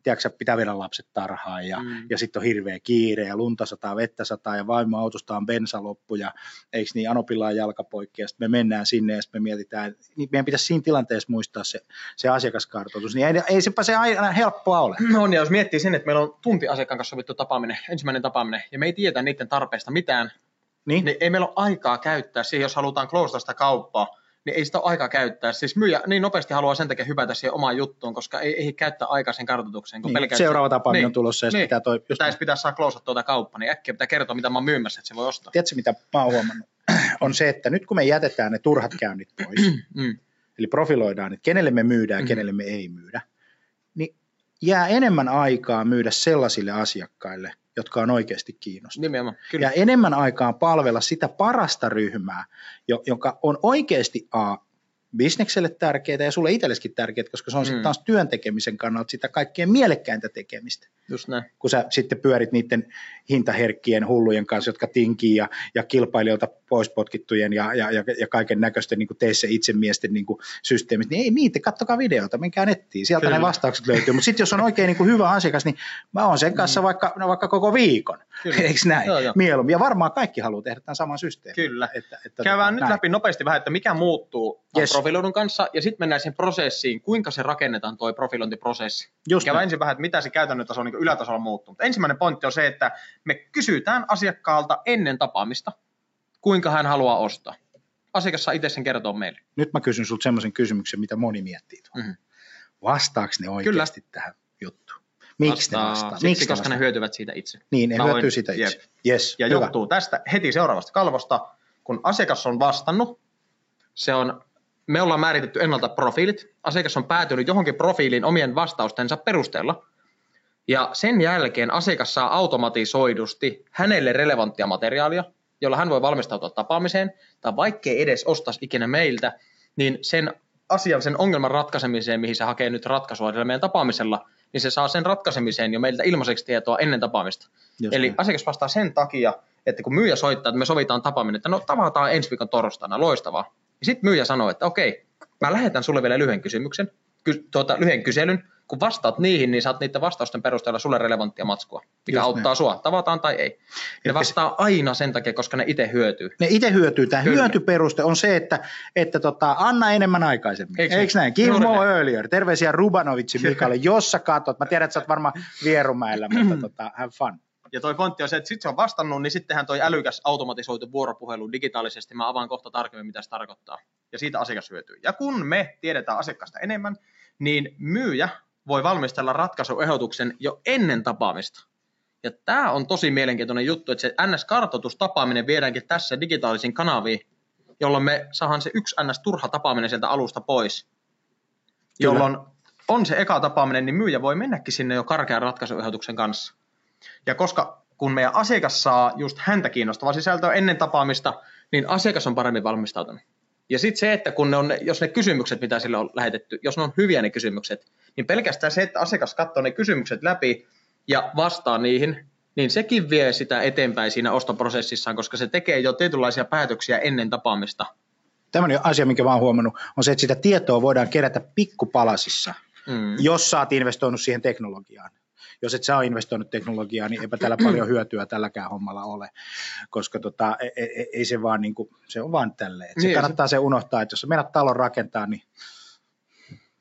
tiedätkö, pitää viedä lapset tarhaan ja, mm. ja sitten on hirveä kiire ja lunta sataa, vettä sataa ja vaimo autosta on bensa loppu ja eikö niin, Anopilla on jalkapoikki ja sitten me mennään sinne ja sitten me mietitään, niin meidän pitäisi siinä tilanteessa muistaa se, se asiakaskartoitus, niin ei, ei sepä se aina helppoa ole. No ja jos miettii sen, että meillä on tunti asiakkaan kanssa sovittu tapaaminen, ensimmäinen tapaaminen, ja me ei tiedä niiden tarpeesta mitään, niin? niin ei meillä ole aikaa käyttää siihen, jos halutaan closata sitä kauppaa, niin ei sitä ole aikaa käyttää. Siis myyjä niin nopeasti haluaa sen takia hypätä siihen omaan juttuun, koska ei, ei käyttää aikaa sen kartoitukseen. Kun niin, seuraava tapaaminen niin, on tulossa ja niin, pitää toi... Just pitäisi pitää saa klousata tuota kauppaa, niin äkkiä pitää kertoa, mitä mä oon myymässä, että se voi ostaa. Tiedätkö, mitä mä oon huomannut? on se, että nyt kun me jätetään ne turhat käynnit pois, mm. eli profiloidaan, että kenelle me myydään ja mm. kenelle me ei myydä, niin jää enemmän aikaa myydä sellaisille asiakkaille, jotka on oikeasti kiinnostuneet. Ja enemmän aikaa palvella sitä parasta ryhmää, joka on oikeasti A, bisnekselle tärkeää ja sulle itselleskin tärkeää, koska se on mm. sitten taas työn tekemisen kannalta sitä kaikkein mielekkäintä tekemistä. Just näin. Kun sä sitten pyörit niiden hintaherkkien hullujen kanssa, jotka tinkii ja, ja kilpailijoilta pois potkittujen ja, ja, ja, ja kaiken näköisten niin teissä itsemiesten niin systeemit, niin ei niitä, kattokaa videota, menkää nettiin, sieltä Kyllä. ne vastaukset löytyy. Mutta sitten jos on oikein niin kuin hyvä asiakas, niin mä oon sen kanssa mm. vaikka, no vaikka koko viikon, eikö näin? Joo, joo. Mieluummin. Ja varmaan kaikki haluaa tehdä tämän saman systeemin. Kyllä. Että, että Käydään tota, nyt näin. läpi nopeasti vähän, että mikä muuttuu yes. profiloidun kanssa, ja sitten mennään siihen prosessiin, kuinka se rakennetaan tuo profilointiprosessi. Just Käydään ensin vähän, että mitä se käytännön taso niin ylätasolla muuttuu. Mutta ensimmäinen pointti on se, että me kysytään asiakkaalta ennen tapaamista, kuinka hän haluaa ostaa. Asiakas saa itse sen kertoa meille. Nyt mä kysyn sinulta semmoisen kysymyksen, mitä moni miettii. Mm-hmm. Vastaako ne oikeasti Kyllä. tähän juttuun? Miksi vastaa, ne vastaa? Siksi, Miksi koska vastaa? ne hyötyvät siitä itse. Niin, ne mä hyötyy siitä itse. Yes, ja hyvä. johtuu tästä heti seuraavasta kalvosta, kun asiakas on vastannut, se on, me ollaan määritetty ennalta profiilit, asiakas on päätynyt johonkin profiiliin omien vastaustensa perusteella, ja sen jälkeen asiakas saa automatisoidusti hänelle relevanttia materiaalia, jolla hän voi valmistautua tapaamiseen, tai vaikkei edes ostaisi ikinä meiltä, niin sen asian, sen ongelman ratkaisemiseen, mihin se hakee nyt ratkaisua meidän tapaamisella, niin se saa sen ratkaisemiseen jo meiltä ilmaiseksi tietoa ennen tapaamista. Just Eli niin. asiakas vastaa sen takia, että kun myyjä soittaa, että me sovitaan tapaaminen, että no tavataan ensi viikon torstaina, loistavaa. Ja sitten myyjä sanoo, että okei, mä lähetän sulle vielä lyhyen kysymyksen, ky- tuota, lyhyen kyselyn, kun vastaat niihin, niin saat niiden vastausten perusteella sulle relevanttia matskua, mikä Just auttaa niin. sua, tavataan tai ei. Ne vastaa aina sen takia, koska ne itse hyötyy. Ne itse hyötyy. Tämä Kyllä. hyötyperuste on se, että, että tota, anna enemmän aikaisemmin. Eikö, Eikö näin? More earlier. Terveisiä Rubanovitsin Mikalle, jos sä katsot. Mä tiedän, että sä oot varmaan Vierumäellä, mutta tota, have fun. Ja toi pointti on se, että sitten se on vastannut, niin sittenhän toi älykäs automatisoitu vuoropuhelu digitaalisesti, mä avaan kohta tarkemmin, mitä se tarkoittaa. Ja siitä asiakas hyötyy. Ja kun me tiedetään asiakasta enemmän, niin myyjä voi valmistella ratkaisuehdotuksen jo ennen tapaamista. Ja tämä on tosi mielenkiintoinen juttu, että se NS-kartoitustapaaminen viedäänkin tässä digitaalisiin kanaviin, jolloin me saadaan se yksi NS-turha tapaaminen sieltä alusta pois. Kyllä. Jolloin on se eka tapaaminen, niin myyjä voi mennäkin sinne jo karkean ratkaisuehdotuksen kanssa. Ja koska kun meidän asiakas saa just häntä kiinnostavaa sisältöä ennen tapaamista, niin asiakas on paremmin valmistautunut. Ja sitten se, että kun ne on, jos ne kysymykset, mitä sille on lähetetty, jos ne on hyviä ne kysymykset, niin pelkästään se, että asiakas katsoo ne kysymykset läpi ja vastaa niihin, niin sekin vie sitä eteenpäin siinä ostoprosessissaan, koska se tekee jo tietynlaisia päätöksiä ennen tapaamista. Tämmöinen asia, minkä mä oon huomannut, on se, että sitä tietoa voidaan kerätä pikkupalasissa, mm. jos sä oot investoinut siihen teknologiaan. Jos et sä ole investoinut teknologiaa, niin eipä tällä paljon hyötyä tälläkään hommalla ole, koska tota, ei, ei, ei se vaan niin kuin, se on vaan tälleen. Se niin, kannattaa se... se unohtaa, että jos sä menet talon rakentaa, niin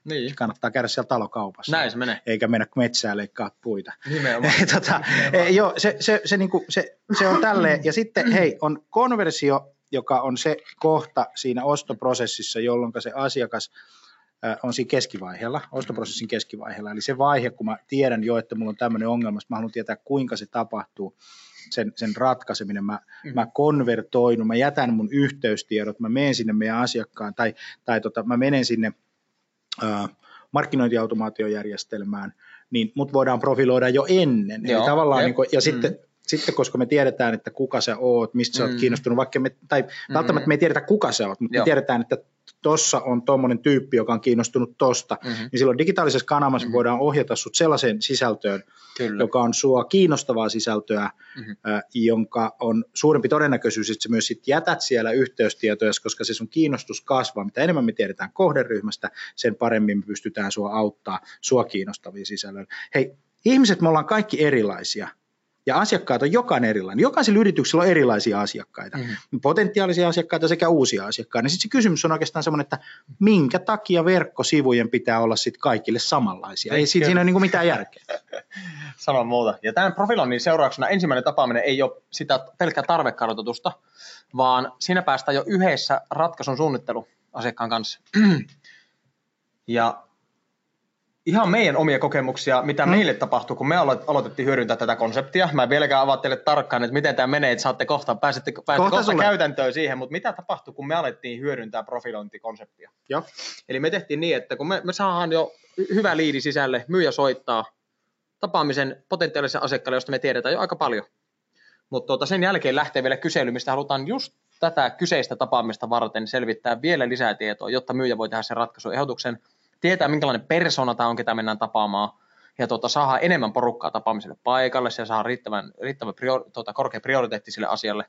niin. kannattaa käydä siellä talokaupassa. Näin se menee. Eikä mennä metsään leikkaa puita. Nimenomaan. tota, Nimenomaan. Joo, se, se, se, niinku, se, se on tälleen. Ja sitten hei, on konversio, joka on se kohta siinä ostoprosessissa, jolloin se asiakas on siinä keskivaiheella, ostoprosessin keskivaiheella. Eli se vaihe, kun mä tiedän jo, että mulla on tämmöinen ongelma, mä haluan tietää, kuinka se tapahtuu, sen, sen ratkaiseminen. Mä, mm. mä konvertoinut, mä jätän mun yhteystiedot, mä menen sinne meidän asiakkaan, tai, tai tota, mä menen sinne ää, markkinointiautomaatiojärjestelmään, niin mut voidaan profiloida jo ennen. Joo, Eli tavallaan, niin kuin, ja mm. sitten sitten koska me tiedetään, että kuka sä oot, mistä sä oot mm. kiinnostunut, vaikka me, tai mm. välttämättä me ei tiedetä kuka sä oot, mutta Joo. me tiedetään, että tuossa on tuommoinen tyyppi, joka on kiinnostunut tosta, mm-hmm. niin silloin digitaalisessa kanavassa mm-hmm. voidaan ohjata sut sellaiseen sisältöön, Kyllä. joka on sua kiinnostavaa sisältöä, mm-hmm. äh, jonka on suurempi todennäköisyys, että sä myös sit jätät siellä yhteystietoja, koska se sun kiinnostus kasvaa. Mitä enemmän me tiedetään kohderyhmästä, sen paremmin me pystytään sua auttaa sua kiinnostavia sisällöillä. Hei, ihmiset, me ollaan kaikki erilaisia ja asiakkaat on jokainen erilainen. Jokaisella yrityksellä on erilaisia asiakkaita, mm-hmm. potentiaalisia asiakkaita sekä uusia asiakkaita. Niin sitten se kysymys on oikeastaan semmoinen, että minkä takia verkkosivujen pitää olla sitten kaikille samanlaisia? Ei siinä, siinä ole niin mitään järkeä. Sanon muuta. Ja tämän profiloinnin seurauksena ensimmäinen tapaaminen ei ole sitä pelkkää tarvekartoitusta, vaan siinä päästään jo yhdessä ratkaisun suunnittelu asiakkaan kanssa. Ja ihan meidän omia kokemuksia, mitä mm. meille tapahtuu, kun me aloitettiin hyödyntää tätä konseptia. Mä en vieläkään avaa teille tarkkaan, että miten tämä menee, että saatte kohta, pääsette, pääsette kohta, kohta käytäntöön siihen, mutta mitä tapahtui, kun me alettiin hyödyntää profilointikonseptia. Joo. Eli me tehtiin niin, että kun me, me saadaan jo hyvä liidi sisälle, myyjä soittaa tapaamisen potentiaalisen asiakkaalle, josta me tiedetään jo aika paljon. Mutta tuota, sen jälkeen lähtee vielä kysely, mistä halutaan just tätä kyseistä tapaamista varten selvittää vielä lisää tietoa, jotta myyjä voi tehdä sen ratkaisuehdotuksen – tietää minkälainen persona tämä on, ketä mennään tapaamaan, ja tuota, saadaan enemmän porukkaa tapaamiselle paikalle, se saa riittävän, riittävän priori, tuota, korkea prioriteetti sille asialle.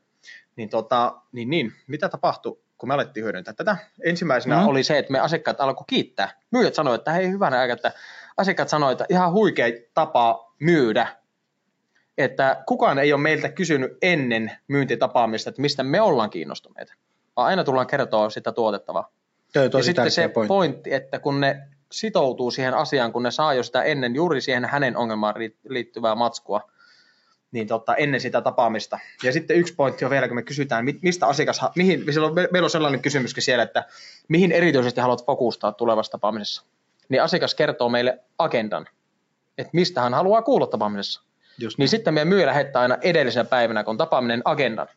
Niin, tuota, niin, niin, mitä tapahtui, kun me alettiin hyödyntää tätä? Ensimmäisenä mm. oli se, että me asiakkaat alkoi kiittää. Myyjät sanoivat, että hei hyvänä aika, että asiakkaat sanoivat, että ihan huikea tapa myydä, että kukaan ei ole meiltä kysynyt ennen myyntitapaamista, että mistä me ollaan kiinnostuneita, vaan aina tullaan kertoa sitä tuotettavaa. Toi ja sitten se pointti. pointti, että kun ne sitoutuu siihen asiaan, kun ne saa jo sitä ennen juuri siihen hänen ongelmaan liittyvää matskua, niin tota, ennen sitä tapaamista. Ja sitten yksi pointti on vielä, kun me kysytään, mistä asiakas, mihin, meillä on sellainen kysymyskin siellä, että mihin erityisesti haluat fokustaa tulevassa tapaamisessa. Niin asiakas kertoo meille agendan, että mistä hän haluaa kuulla tapaamisessa. Just niin, sitten meidän myyjä lähettää aina edellisenä päivänä, kun on tapaaminen agendan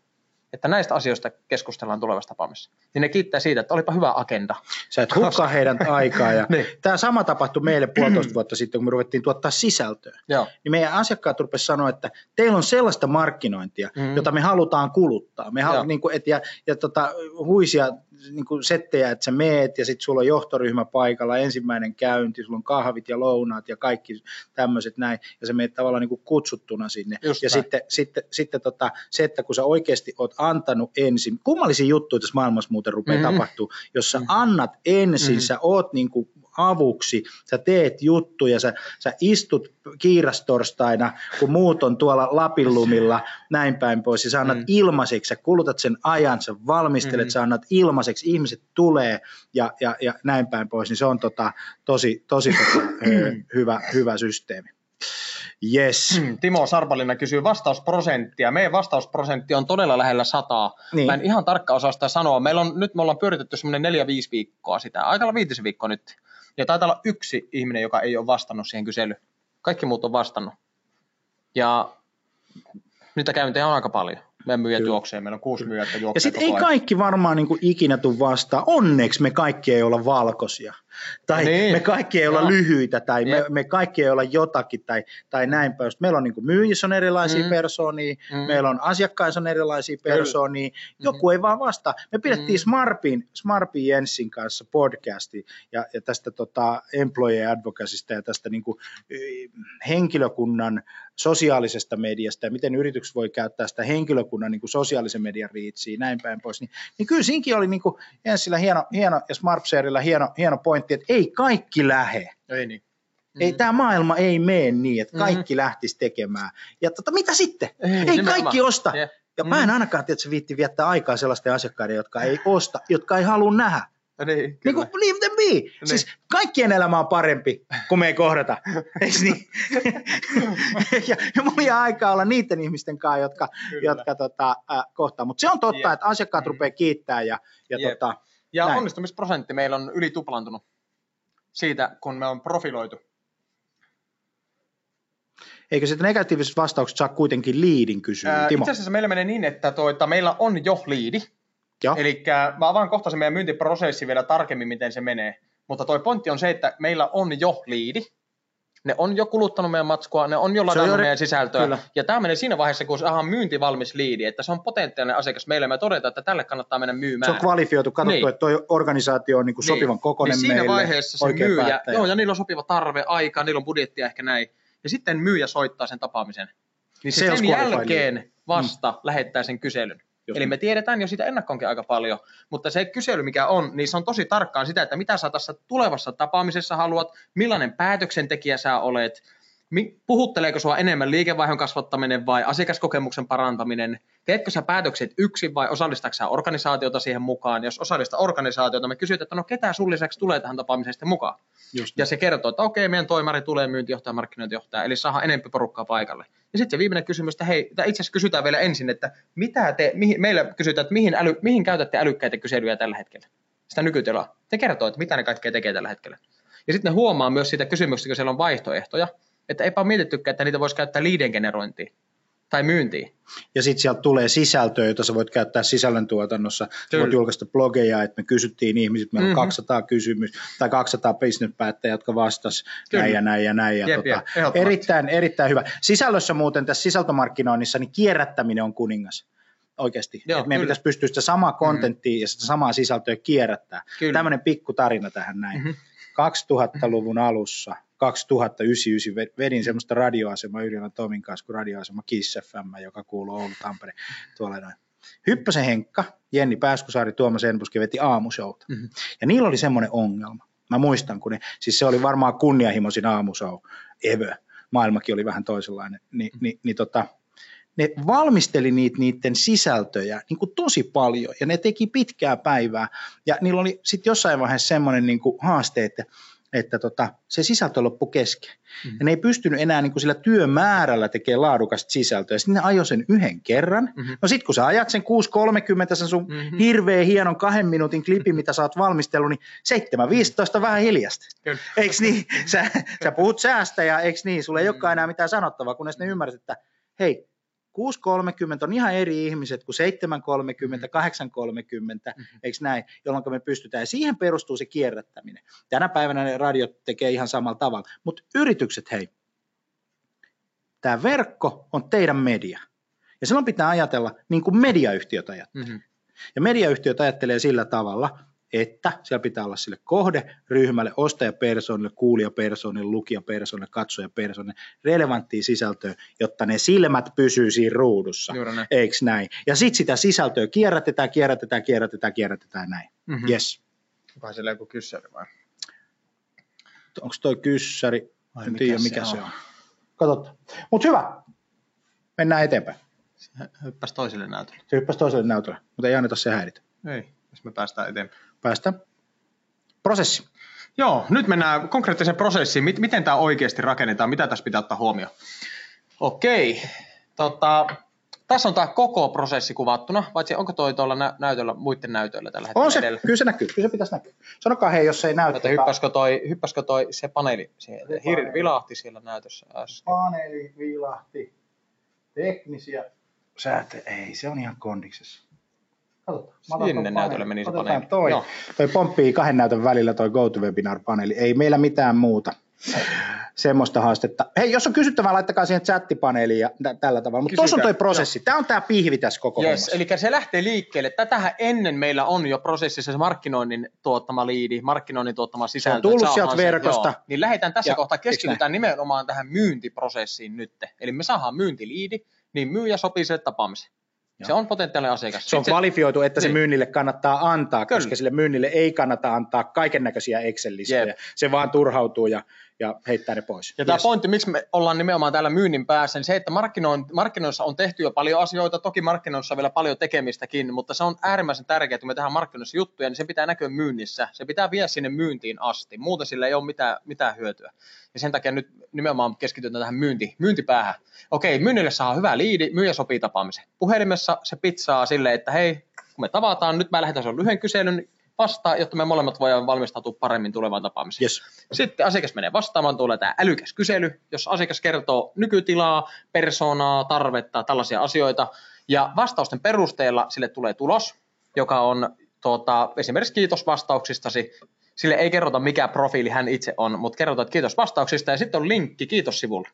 että näistä asioista keskustellaan tulevassa tapaamisessa. Niin ne kiittää siitä, että olipa hyvä agenda. Sä et hukkaa heidän aikaa. Ja niin. Tämä sama tapahtui meille puolitoista vuotta sitten, kun me ruvettiin tuottaa sisältöä. Joo. Niin meidän asiakkaat rupesivat sanoa, että teillä on sellaista markkinointia, mm. jota me halutaan kuluttaa. Me halu, niin kuin, et, ja, ja tota, huisia niin kuin settejä, että sä meet ja sitten sulla on johtoryhmä paikalla, ensimmäinen käynti, sulla on kahvit ja lounaat ja kaikki tämmöiset näin, ja sä meet tavallaan niin kuin kutsuttuna sinne. Just ja näin. sitten, sitten, sitten tota, se, että kun sä oikeasti oot antanut ensin, kummallisia juttuja tässä maailmassa muuten rupeaa mm-hmm. tapahtuu, jos sä mm-hmm. annat ensin, mm-hmm. sä oot niin kuin avuksi, sä teet juttuja, sä, sä istut kiirastorstaina, kun muut on tuolla Lapinlumilla, näin päin pois, ja sä annat mm. ilmaiseksi, sä kulutat sen ajan, sä valmistelet, mm. sä annat ilmaiseksi, ihmiset tulee ja, ja, ja näin päin pois, niin se on tota, tosi, tosi tota, hyvä, hyvä systeemi. Yes. Timo Sarpalina kysyy vastausprosenttia. Meidän vastausprosentti on todella lähellä sataa. Niin. Mä en ihan tarkka osaa sitä sanoa. Meillä on, nyt me ollaan pyöritetty semmoinen 4-5 viikkoa sitä. Aikalla viitisen viikkoa nyt. Ja taitaa olla yksi ihminen, joka ei ole vastannut siihen kyselyyn. Kaikki muut on vastannut. Ja niitä käyntejä on aika paljon. Meidän myyjät juoksee, meillä on kuusi myyjää, juoksee Ja sitten ei kaikki varmaan niin ikinä tule vastaan. Onneksi me kaikki ei olla valkoisia. Tai niin. me kaikki ei olla no. lyhyitä, tai me, me kaikki ei olla jotakin, tai, tai näin päin. Meillä on niin myyjissä on erilaisia mm. persoonia, mm. meillä on asiakkaissa on erilaisia persoonia. Mm-hmm. Joku mm. ei vaan vastaa. Me pidettiin mm. Smarpin, Smarpin Jensin kanssa podcasti, ja, ja tästä tota, employee advocacysta ja tästä niin kuin, henkilökunnan sosiaalisesta mediasta ja miten yritykset voi käyttää sitä henkilökunnan niin kuin sosiaalisen median riitsiä näin päin pois, niin, niin kyllä siinkin oli niin kuin Jensillä hieno, hieno ja Smartserillä hieno, hieno pointti, että ei kaikki lähe. Ei niin. Mm. Ei, tämä maailma ei mene niin, että kaikki mm. lähtisi tekemään. Ja tota, mitä sitten? Ei, ei kaikki osta. Yeah. Ja mä en mm. ainakaan tiedä, että se viitti viettää aikaa sellaisten asiakkaiden, jotka ei osta, jotka ei halua nähdä. Niin, niin kuin them be. Niin. Siis kaikkien elämä on parempi, kun me ei kohdata. Eikö niin? ja, ja mulla jää aikaa olla niiden ihmisten kanssa, jotka, jotka tota, äh, kohtaa. Mutta se on totta, Jep. että asiakkaat mm. rupeaa kiittää. Ja, ja, tota, ja onnistumisprosentti meillä on yli tuplantunut siitä, kun me on profiloitu. Eikö sitten negatiiviset vastaukset saa kuitenkin liidin kysyä, Timo? Itse asiassa meillä menee niin, että toita, meillä on jo liidi, Eli mä avaan kohta se meidän myyntiprosessi vielä tarkemmin, miten se menee. Mutta toi pointti on se, että meillä on jo liidi. Ne on jo kuluttanut meidän matskua, ne on jo ladannut meidän sisältöä. Kyllä. Ja tämä menee siinä vaiheessa, kun saadaan myyntivalmis liidi, että se on potentiaalinen asiakas meille. Me todetaan, että tälle kannattaa mennä myymään. Se on kvalifioitu, katsottu, niin. että tuo organisaatio on niin kuin sopivan niin. kokoinen niin siinä meille. vaiheessa se myyjä, joo, ja niillä on sopiva tarve, aika, niillä on budjettia ehkä näin. Ja sitten myyjä soittaa sen tapaamisen. Niin se sen jälkeen vasta mm. lähettää sen kyselyn. Just Eli me tiedetään jo sitä ennakkoonkin aika paljon, mutta se kysely, mikä on, niin se on tosi tarkkaan sitä, että mitä sä tässä tulevassa tapaamisessa haluat, millainen päätöksentekijä sä olet, puhutteleeko sua enemmän liikevaihdon kasvattaminen vai asiakaskokemuksen parantaminen, teetkö sä päätökset yksin vai osallistatko sä organisaatiota siihen mukaan, jos osallista organisaatiota, me kysytään, että no ketä sun lisäksi tulee tähän tapaamiseen sitten mukaan. Just ja se kertoo, että okei, meidän toimari tulee myyntijohtaja, markkinointijohtaja, eli saadaan enemmän porukkaa paikalle. Ja sitten se viimeinen kysymys, että hei, itse asiassa kysytään vielä ensin, että mitä te, mihin, meillä kysytään, että mihin, äly, mihin käytätte älykkäitä kyselyjä tällä hetkellä, sitä nykytilaa. Te kertoo, että mitä ne kaikkea tekee tällä hetkellä. Ja sitten ne huomaa myös siitä kysymyksestä, kun siellä on vaihtoehtoja, että eipä ole mietittykään, että niitä voisi käyttää liiden generointiin tai myyntiin. Ja sitten sieltä tulee sisältöä, jota sä voit käyttää sisällöntuotannossa. Sä voit julkaista blogeja, että me kysyttiin ihmiset, meillä mm-hmm. on 200 kysymys, tai 200 bisnespäättäjää, jotka vastas näin ja näin ja näin. Ja Jep, tota, erittäin, erittäin hyvä. Sisällössä muuten tässä sisältömarkkinoinnissa, niin kierrättäminen on kuningas oikeasti. Joo, että meidän pitäisi pystyä sitä samaa kontenttia mm-hmm. ja sitä samaa sisältöä kierrättää. Kyllä. Tämmöinen pikku tarina tähän näin. Mm-hmm. 2000-luvun alussa 2099 vedin semmoista radioasemaa Yrjönä Tomin kanssa kuin radioasema Kiss FM, joka kuuluu Oulu Tampere tuolla noin. Hyppösen Henkka, Jenni Pääskusaari, Tuomas Enbuski veti aamushowta. Mm-hmm. Ja niillä oli semmoinen ongelma. Mä muistan, kun ne, siis se oli varmaan kunnianhimoisin aamushow ever. Maailmakin oli vähän toisenlainen. Ni, mm-hmm. ni, ni, tota, ne valmisteli niitä niiden sisältöjä niin kuin tosi paljon ja ne teki pitkää päivää. Ja niillä oli sitten jossain vaiheessa semmoinen niin kuin haaste, että että tota, se sisältö loppu kesken. Mm-hmm. Ja ne ei pystynyt enää niin kuin sillä työmäärällä tekemään laadukasta sisältöä. Sitten ne ajoi sen yhden kerran. Mm-hmm. No sitten kun sä ajat sen 6.30, sen sun mm-hmm. hirveän hienon kahden minuutin klipi, mitä sä oot valmistellut, niin 7.15 vähän hiljasta. Eikö niin? Sä, sä puhut säästä ja eikö niin? Sulla ei mm-hmm. olekaan enää mitään sanottavaa, kunnes ne ymmärrät, että hei, 6.30 on ihan eri ihmiset kuin 7.30, 8.30, mm-hmm. eikö näin, jolloin me pystytään. Ja siihen perustuu se kierrättäminen. Tänä päivänä ne radiot tekee ihan samalla tavalla. Mutta yritykset, hei, tämä verkko on teidän media. Ja silloin pitää ajatella niin kuin mediayhtiöt ajattelee. Mm-hmm. Ja mediayhtiöt ajattelee sillä tavalla, että siellä pitää olla sille kohderyhmälle, ostajapersoonille, kuulijapersoonille, lukijapersoonille, katsojapersoonille relevanttia sisältöä, jotta ne silmät pysyy siinä ruudussa. Eikö näin? Ja sitten sitä sisältöä kierrätetään, kierrätetään, kierrätetään, kierrätetään näin. Mm-hmm. Yes. Vai siellä joku kyssäri vai? Onko toi kyssäri? Vai en tiedä mikä se on. on. Katsotaan. Mutta hyvä. Mennään eteenpäin. Se hyppäsi toiselle näytölle. Se hyppäsi toiselle näytölle, mutta ei anneta se häiritä. Ei, jos me päästään eteenpäin päästä. Prosessi. Joo, nyt mennään konkreettiseen prosessiin. Miten tämä oikeasti rakennetaan? Mitä tässä pitää ottaa huomioon? Okei. Tota, tässä on tämä koko prosessi kuvattuna, vai onko toi tuolla nä- näytöllä, muiden näytöillä tällä hetkellä On se, edellä? kyllä se näkyy, kyllä se pitäisi näkyä. Sanokaa hei, jos ei näy. Hyppäskö toi, hyppäskö toi se paneeli, se hir, vilahti siellä näytössä äsken. Paneeli vilahti, teknisiä sääte, ei, se on ihan kondiksessa. Katsotaan. Sinne näytölle meni se paneeli. Toi, Joo. toi pomppii kahden näytön välillä toi GoToWebinar-paneeli. Ei meillä mitään muuta semmoista haastetta. Hei, jos on kysyttävää, laittakaa siihen chattipaneeliin ja tä- tällä tavalla. Mutta tuossa on toi prosessi. Tämä on tämä pihvi tässä koko yes, Eli se lähtee liikkeelle. Tätähän ennen meillä on jo prosessissa se markkinoinnin tuottama liidi, markkinoinnin tuottama sisältö. Se on tullut sieltä verkosta. Joo, niin lähdetään tässä ja, kohtaa, keskitytään nimenomaan tähän myyntiprosessiin nyt. Eli me saadaan myyntiliidi, niin myyjä sopii sille tapaamiseen. Se on potentiaalinen asiakas. Se on kvalifioitu, että niin. se myynnille kannattaa antaa, Kyllä. koska sille myynnille ei kannata antaa kaiken näköisiä Excel-listoja. Yep. Se vaan turhautuu ja, ja heittää ne pois. Ja yes. tämä pointti, miksi me ollaan nimenomaan täällä myynnin päässä, niin se, että markkinoissa on tehty jo paljon asioita, toki markkinoissa on vielä paljon tekemistäkin, mutta se on äärimmäisen tärkeää, että me tehdään markkinoissa juttuja, niin se pitää näkyä myynnissä. Se pitää viedä sinne myyntiin asti, muuten sillä ei ole mitään, mitään hyötyä. Ja sen takia nyt nimenomaan keskitytään tähän myynti, myyntipäähän. Okei, myynnille saa hyvä liidi, myyjä sopii tapaamiseen. Puhelimessa se pizzaa silleen, että hei, kun me tavataan, nyt mä lähetän sen lyhyen kyselyn, vastaa, jotta me molemmat voidaan valmistautua paremmin tulevaan tapaamiseen. Yes. Sitten asiakas menee vastaamaan, tulee tämä älykäs kysely, jos asiakas kertoo nykytilaa, persoonaa, tarvetta, tällaisia asioita, ja vastausten perusteella sille tulee tulos, joka on tuota, esimerkiksi kiitos vastauksistasi, sille ei kerrota mikä profiili hän itse on, mutta kerrotaan, että kiitos vastauksista, ja sitten on linkki kiitos-sivulle.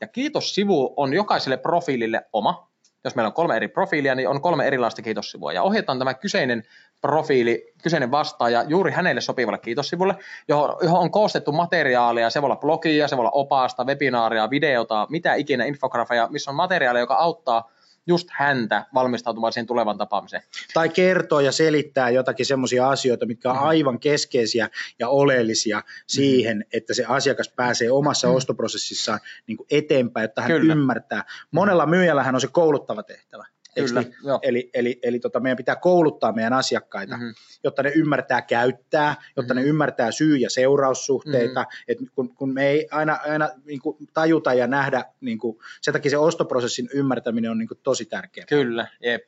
Ja kiitos-sivu on jokaiselle profiilille oma, jos meillä on kolme eri profiilia, niin on kolme erilaista kiitossivua. Ja ohjataan tämä kyseinen profiili, kyseinen vastaaja juuri hänelle sopivalle kiitossivulle, johon, johon on koostettu materiaalia, se voi olla blogia, se voi olla opasta, webinaaria, videota, mitä ikinä, infografeja, missä on materiaalia, joka auttaa just häntä valmistautumaan siihen tulevan tapaamiseen. Tai kertoo ja selittää jotakin semmoisia asioita, mitkä on mm-hmm. aivan keskeisiä ja oleellisia siihen, mm-hmm. että se asiakas pääsee omassa mm-hmm. ostoprosessissaan niin kuin eteenpäin, että hän Kyllä. ymmärtää. Monella myyjällähän on se kouluttava tehtävä. Kyllä, niin? Eli, eli, eli tota, meidän pitää kouluttaa meidän asiakkaita, mm-hmm. jotta ne ymmärtää käyttää, jotta mm-hmm. ne ymmärtää syy- ja seuraussuhteita. Mm-hmm. Et kun, kun me ei aina, aina niin kuin tajuta ja nähdä, niin kuin, sen takia se ostoprosessin ymmärtäminen on niin kuin tosi tärkeää. Kyllä, jep.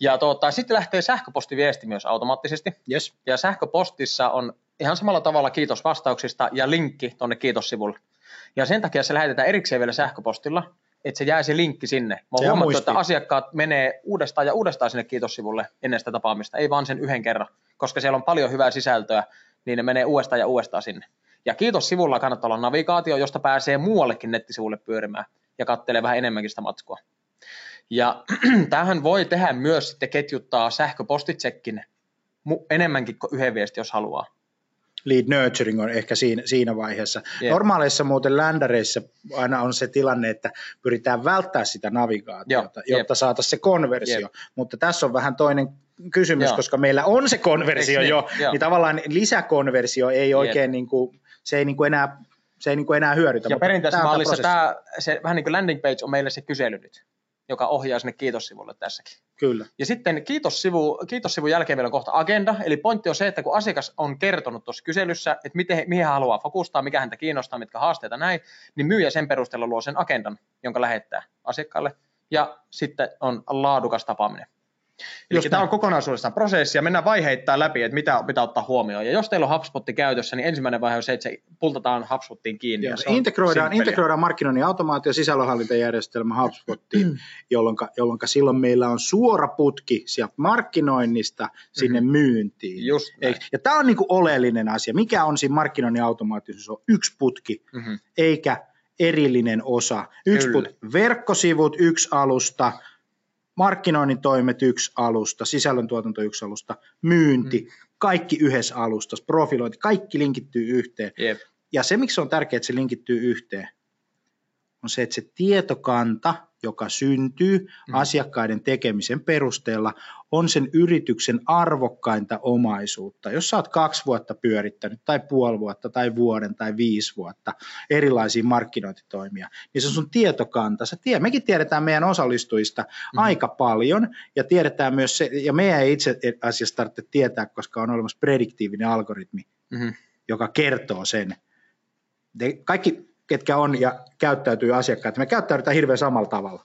Ja tuota, sitten lähtee sähköpostiviesti myös automaattisesti. Yes. Ja sähköpostissa on ihan samalla tavalla kiitos vastauksista ja linkki tuonne kiitossivulle. Ja sen takia se lähetetään erikseen vielä sähköpostilla, että se jää se linkki sinne. Mä oon huomattu, muisti. että asiakkaat menee uudestaan ja uudestaan sinne kiitossivulle ennen sitä tapaamista, ei vaan sen yhden kerran, koska siellä on paljon hyvää sisältöä, niin ne menee uudestaan ja uudestaan sinne. Ja kiitossivulla kannattaa olla navigaatio, josta pääsee muuallekin nettisivulle pyörimään ja kattelee vähän enemmänkin sitä matskua. Ja tähän voi tehdä myös sitten ketjuttaa sähköpostitsekkin enemmänkin kuin yhden viesti, jos haluaa lead nurturing on ehkä siinä, siinä vaiheessa. Yeah. Normaaleissa muuten ländereissä aina on se tilanne, että pyritään välttää sitä navigaatiota, Joo, jotta yep. saataisiin se konversio, yep. mutta tässä on vähän toinen kysymys, Joo. koska meillä on se konversio niin? jo, niin, niin tavallaan lisäkonversio ei oikein, yep. niin kuin, se ei niin kuin enää se ei niin kuin enää hyödytä. Ja perinteisessä mallissa tämä, se, vähän niin kuin landing page on meille se kysely nyt joka ohjaa sinne kiitossivulle tässäkin. Kyllä. Ja sitten kiitossivu, kiitossivun jälkeen vielä on kohta agenda, eli pointti on se, että kun asiakas on kertonut tuossa kyselyssä, että miten, mihin hän haluaa fokustaa, mikä häntä kiinnostaa, mitkä haasteita näin, niin myyjä sen perusteella luo sen agendan, jonka lähettää asiakkaalle, ja sitten on laadukas tapaaminen. Eli tämä on kokonaisuudessaan prosessi ja mennään vaiheittain läpi, että mitä pitää ottaa huomioon. Ja jos teillä on HubSpot käytössä, niin ensimmäinen vaihe on se, että se pultataan HubSpotiin kiinni. Joo, integroidaan, integroidaan markkinoinnin automaatio sisällönhallintajärjestelmä HubSpotiin, jolloin, jolloin silloin meillä on suora putki sieltä markkinoinnista sinne mm-hmm. myyntiin. Just ja tämä on niin kuin oleellinen asia. Mikä on siinä markkinoinnin automaatiossa? Se on yksi putki, mm-hmm. eikä erillinen osa. Yksi put, verkkosivut, yksi alusta, markkinoinnin toimet yksi alusta, sisällöntuotanto yksi alusta, myynti, mm. kaikki yhdessä alustassa, profilointi, kaikki linkittyy yhteen. Yep. Ja se, miksi on tärkeää, että se linkittyy yhteen, on se, että se tietokanta, joka syntyy mm. asiakkaiden tekemisen perusteella, on sen yrityksen arvokkainta omaisuutta. Jos sä oot kaksi vuotta pyörittänyt, tai puoli vuotta, tai vuoden, tai viisi vuotta erilaisia markkinointitoimia, niin se on sun tietokanta. Sä tiedät, mekin tiedetään meidän osallistujista mm. aika paljon, ja tiedetään myös se, ja meidän ei itse asiassa tarvitse tietää, koska on olemassa prediktiivinen algoritmi, mm. joka kertoo sen. Kaikki ketkä on ja käyttäytyy asiakkaat. Me käyttäydytään hirveän samalla tavalla,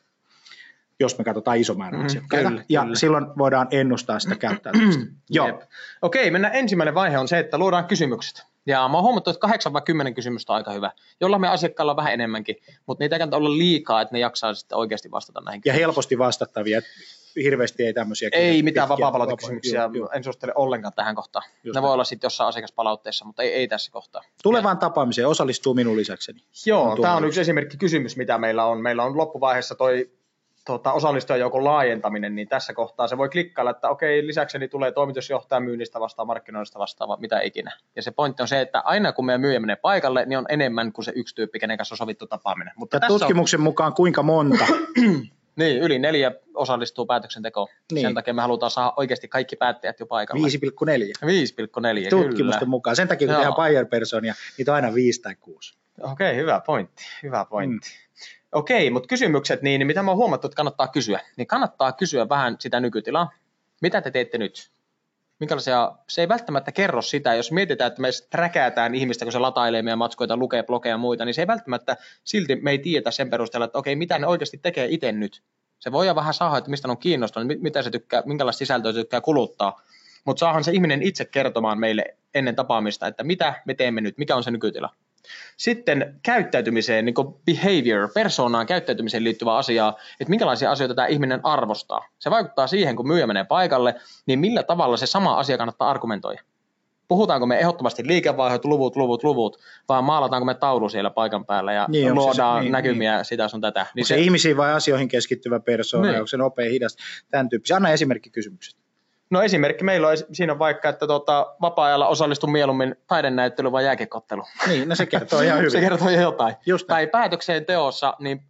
jos me katsotaan iso määrä mm, asiakkaita. Kyllä, ja kyllä. silloin voidaan ennustaa sitä käyttäytymistä. Joo. Okei, mennään ensimmäinen vaihe on se, että luodaan kysymykset. Ja mä oon huomattu, että 8 vai 10 kysymystä on aika hyvä, jolla me asiakkaalla on vähän enemmänkin, mutta niitä ei kannata olla liikaa, että ne jaksaa sitten oikeasti vastata näihin Ja helposti vastattavia hirveästi ei tämmöisiä. Ei mitään vapaa-palautekysymyksiä, en suosittele ollenkaan tähän kohtaan. Just ne voi olla sitten jossain asiakaspalautteessa, mutta ei, ei tässä kohtaa. Tulevaan tapaamiseen osallistuu minun lisäkseni. Joo, tämä on yksi esimerkki kysymys, mitä meillä on. Meillä on loppuvaiheessa toi tuota, osallistujajoukon laajentaminen, niin tässä kohtaa se voi klikkailla, että okei, lisäkseni tulee toimitusjohtaja myynnistä vastaan, markkinoinnista vastaava, mitä ikinä. Ja se pointti on se, että aina kun meidän myyjä menee paikalle, niin on enemmän kuin se yksi tyyppi, kenen kanssa on sovittu tapaaminen. Mutta ja tutkimuksen on... mukaan kuinka monta Niin, yli neljä osallistuu päätöksentekoon. Niin. Sen takia me halutaan saada oikeasti kaikki päättäjät jo paikalle. 5,4. 5,4, Tutkimusten kyllä. mukaan. Sen takia, kun tehdään buyer personia, niitä on aina 5 tai 6. Okei, okay, hyvä pointti, hyvä pointti. Mm. Okei, mutta kysymykset, niin, niin mitä mä oon huomattu, että kannattaa kysyä, niin kannattaa kysyä vähän sitä nykytilaa. Mitä te teette nyt? Minkälaisia, se ei välttämättä kerro sitä, jos mietitään, että me träkäätään ihmistä, kun se latailee meidän matskoita, lukee blogeja ja muita, niin se ei välttämättä, silti me ei tiedä sen perusteella, että okei, mitä ne oikeasti tekee itse nyt. Se voi vähän saada, että mistä ne on kiinnostunut, mitä se tykkää, minkälaista sisältöä se tykkää kuluttaa, mutta saahan se ihminen itse kertomaan meille ennen tapaamista, että mitä me teemme nyt, mikä on se nykytila. Sitten käyttäytymiseen, niin behavior, persoonaan käyttäytymiseen liittyvä asia, että minkälaisia asioita tämä ihminen arvostaa. Se vaikuttaa siihen, kun myyjä menee paikalle, niin millä tavalla se sama asia kannattaa argumentoida. Puhutaanko me ehdottomasti liikevaihdot, luvut, luvut, luvut, vai maalataanko me taulu siellä paikan päällä ja niin, luodaan se, niin, näkymiä niin. sitä sun tätä. Niin se, se ihmisiin vai asioihin keskittyvä persoona, niin. onko se nopea, hidas, tämän tyyppisiä. Anna esimerkki kysymyksestä. No esimerkki meillä on siinä vaikka, että tuota, vapaa-ajalla osallistun mieluummin taidennäyttely vai jääkekottelu. Niin, no se kertoo ihan hyvin. se kertoo jotain. Just tai päätökseen teossa, niin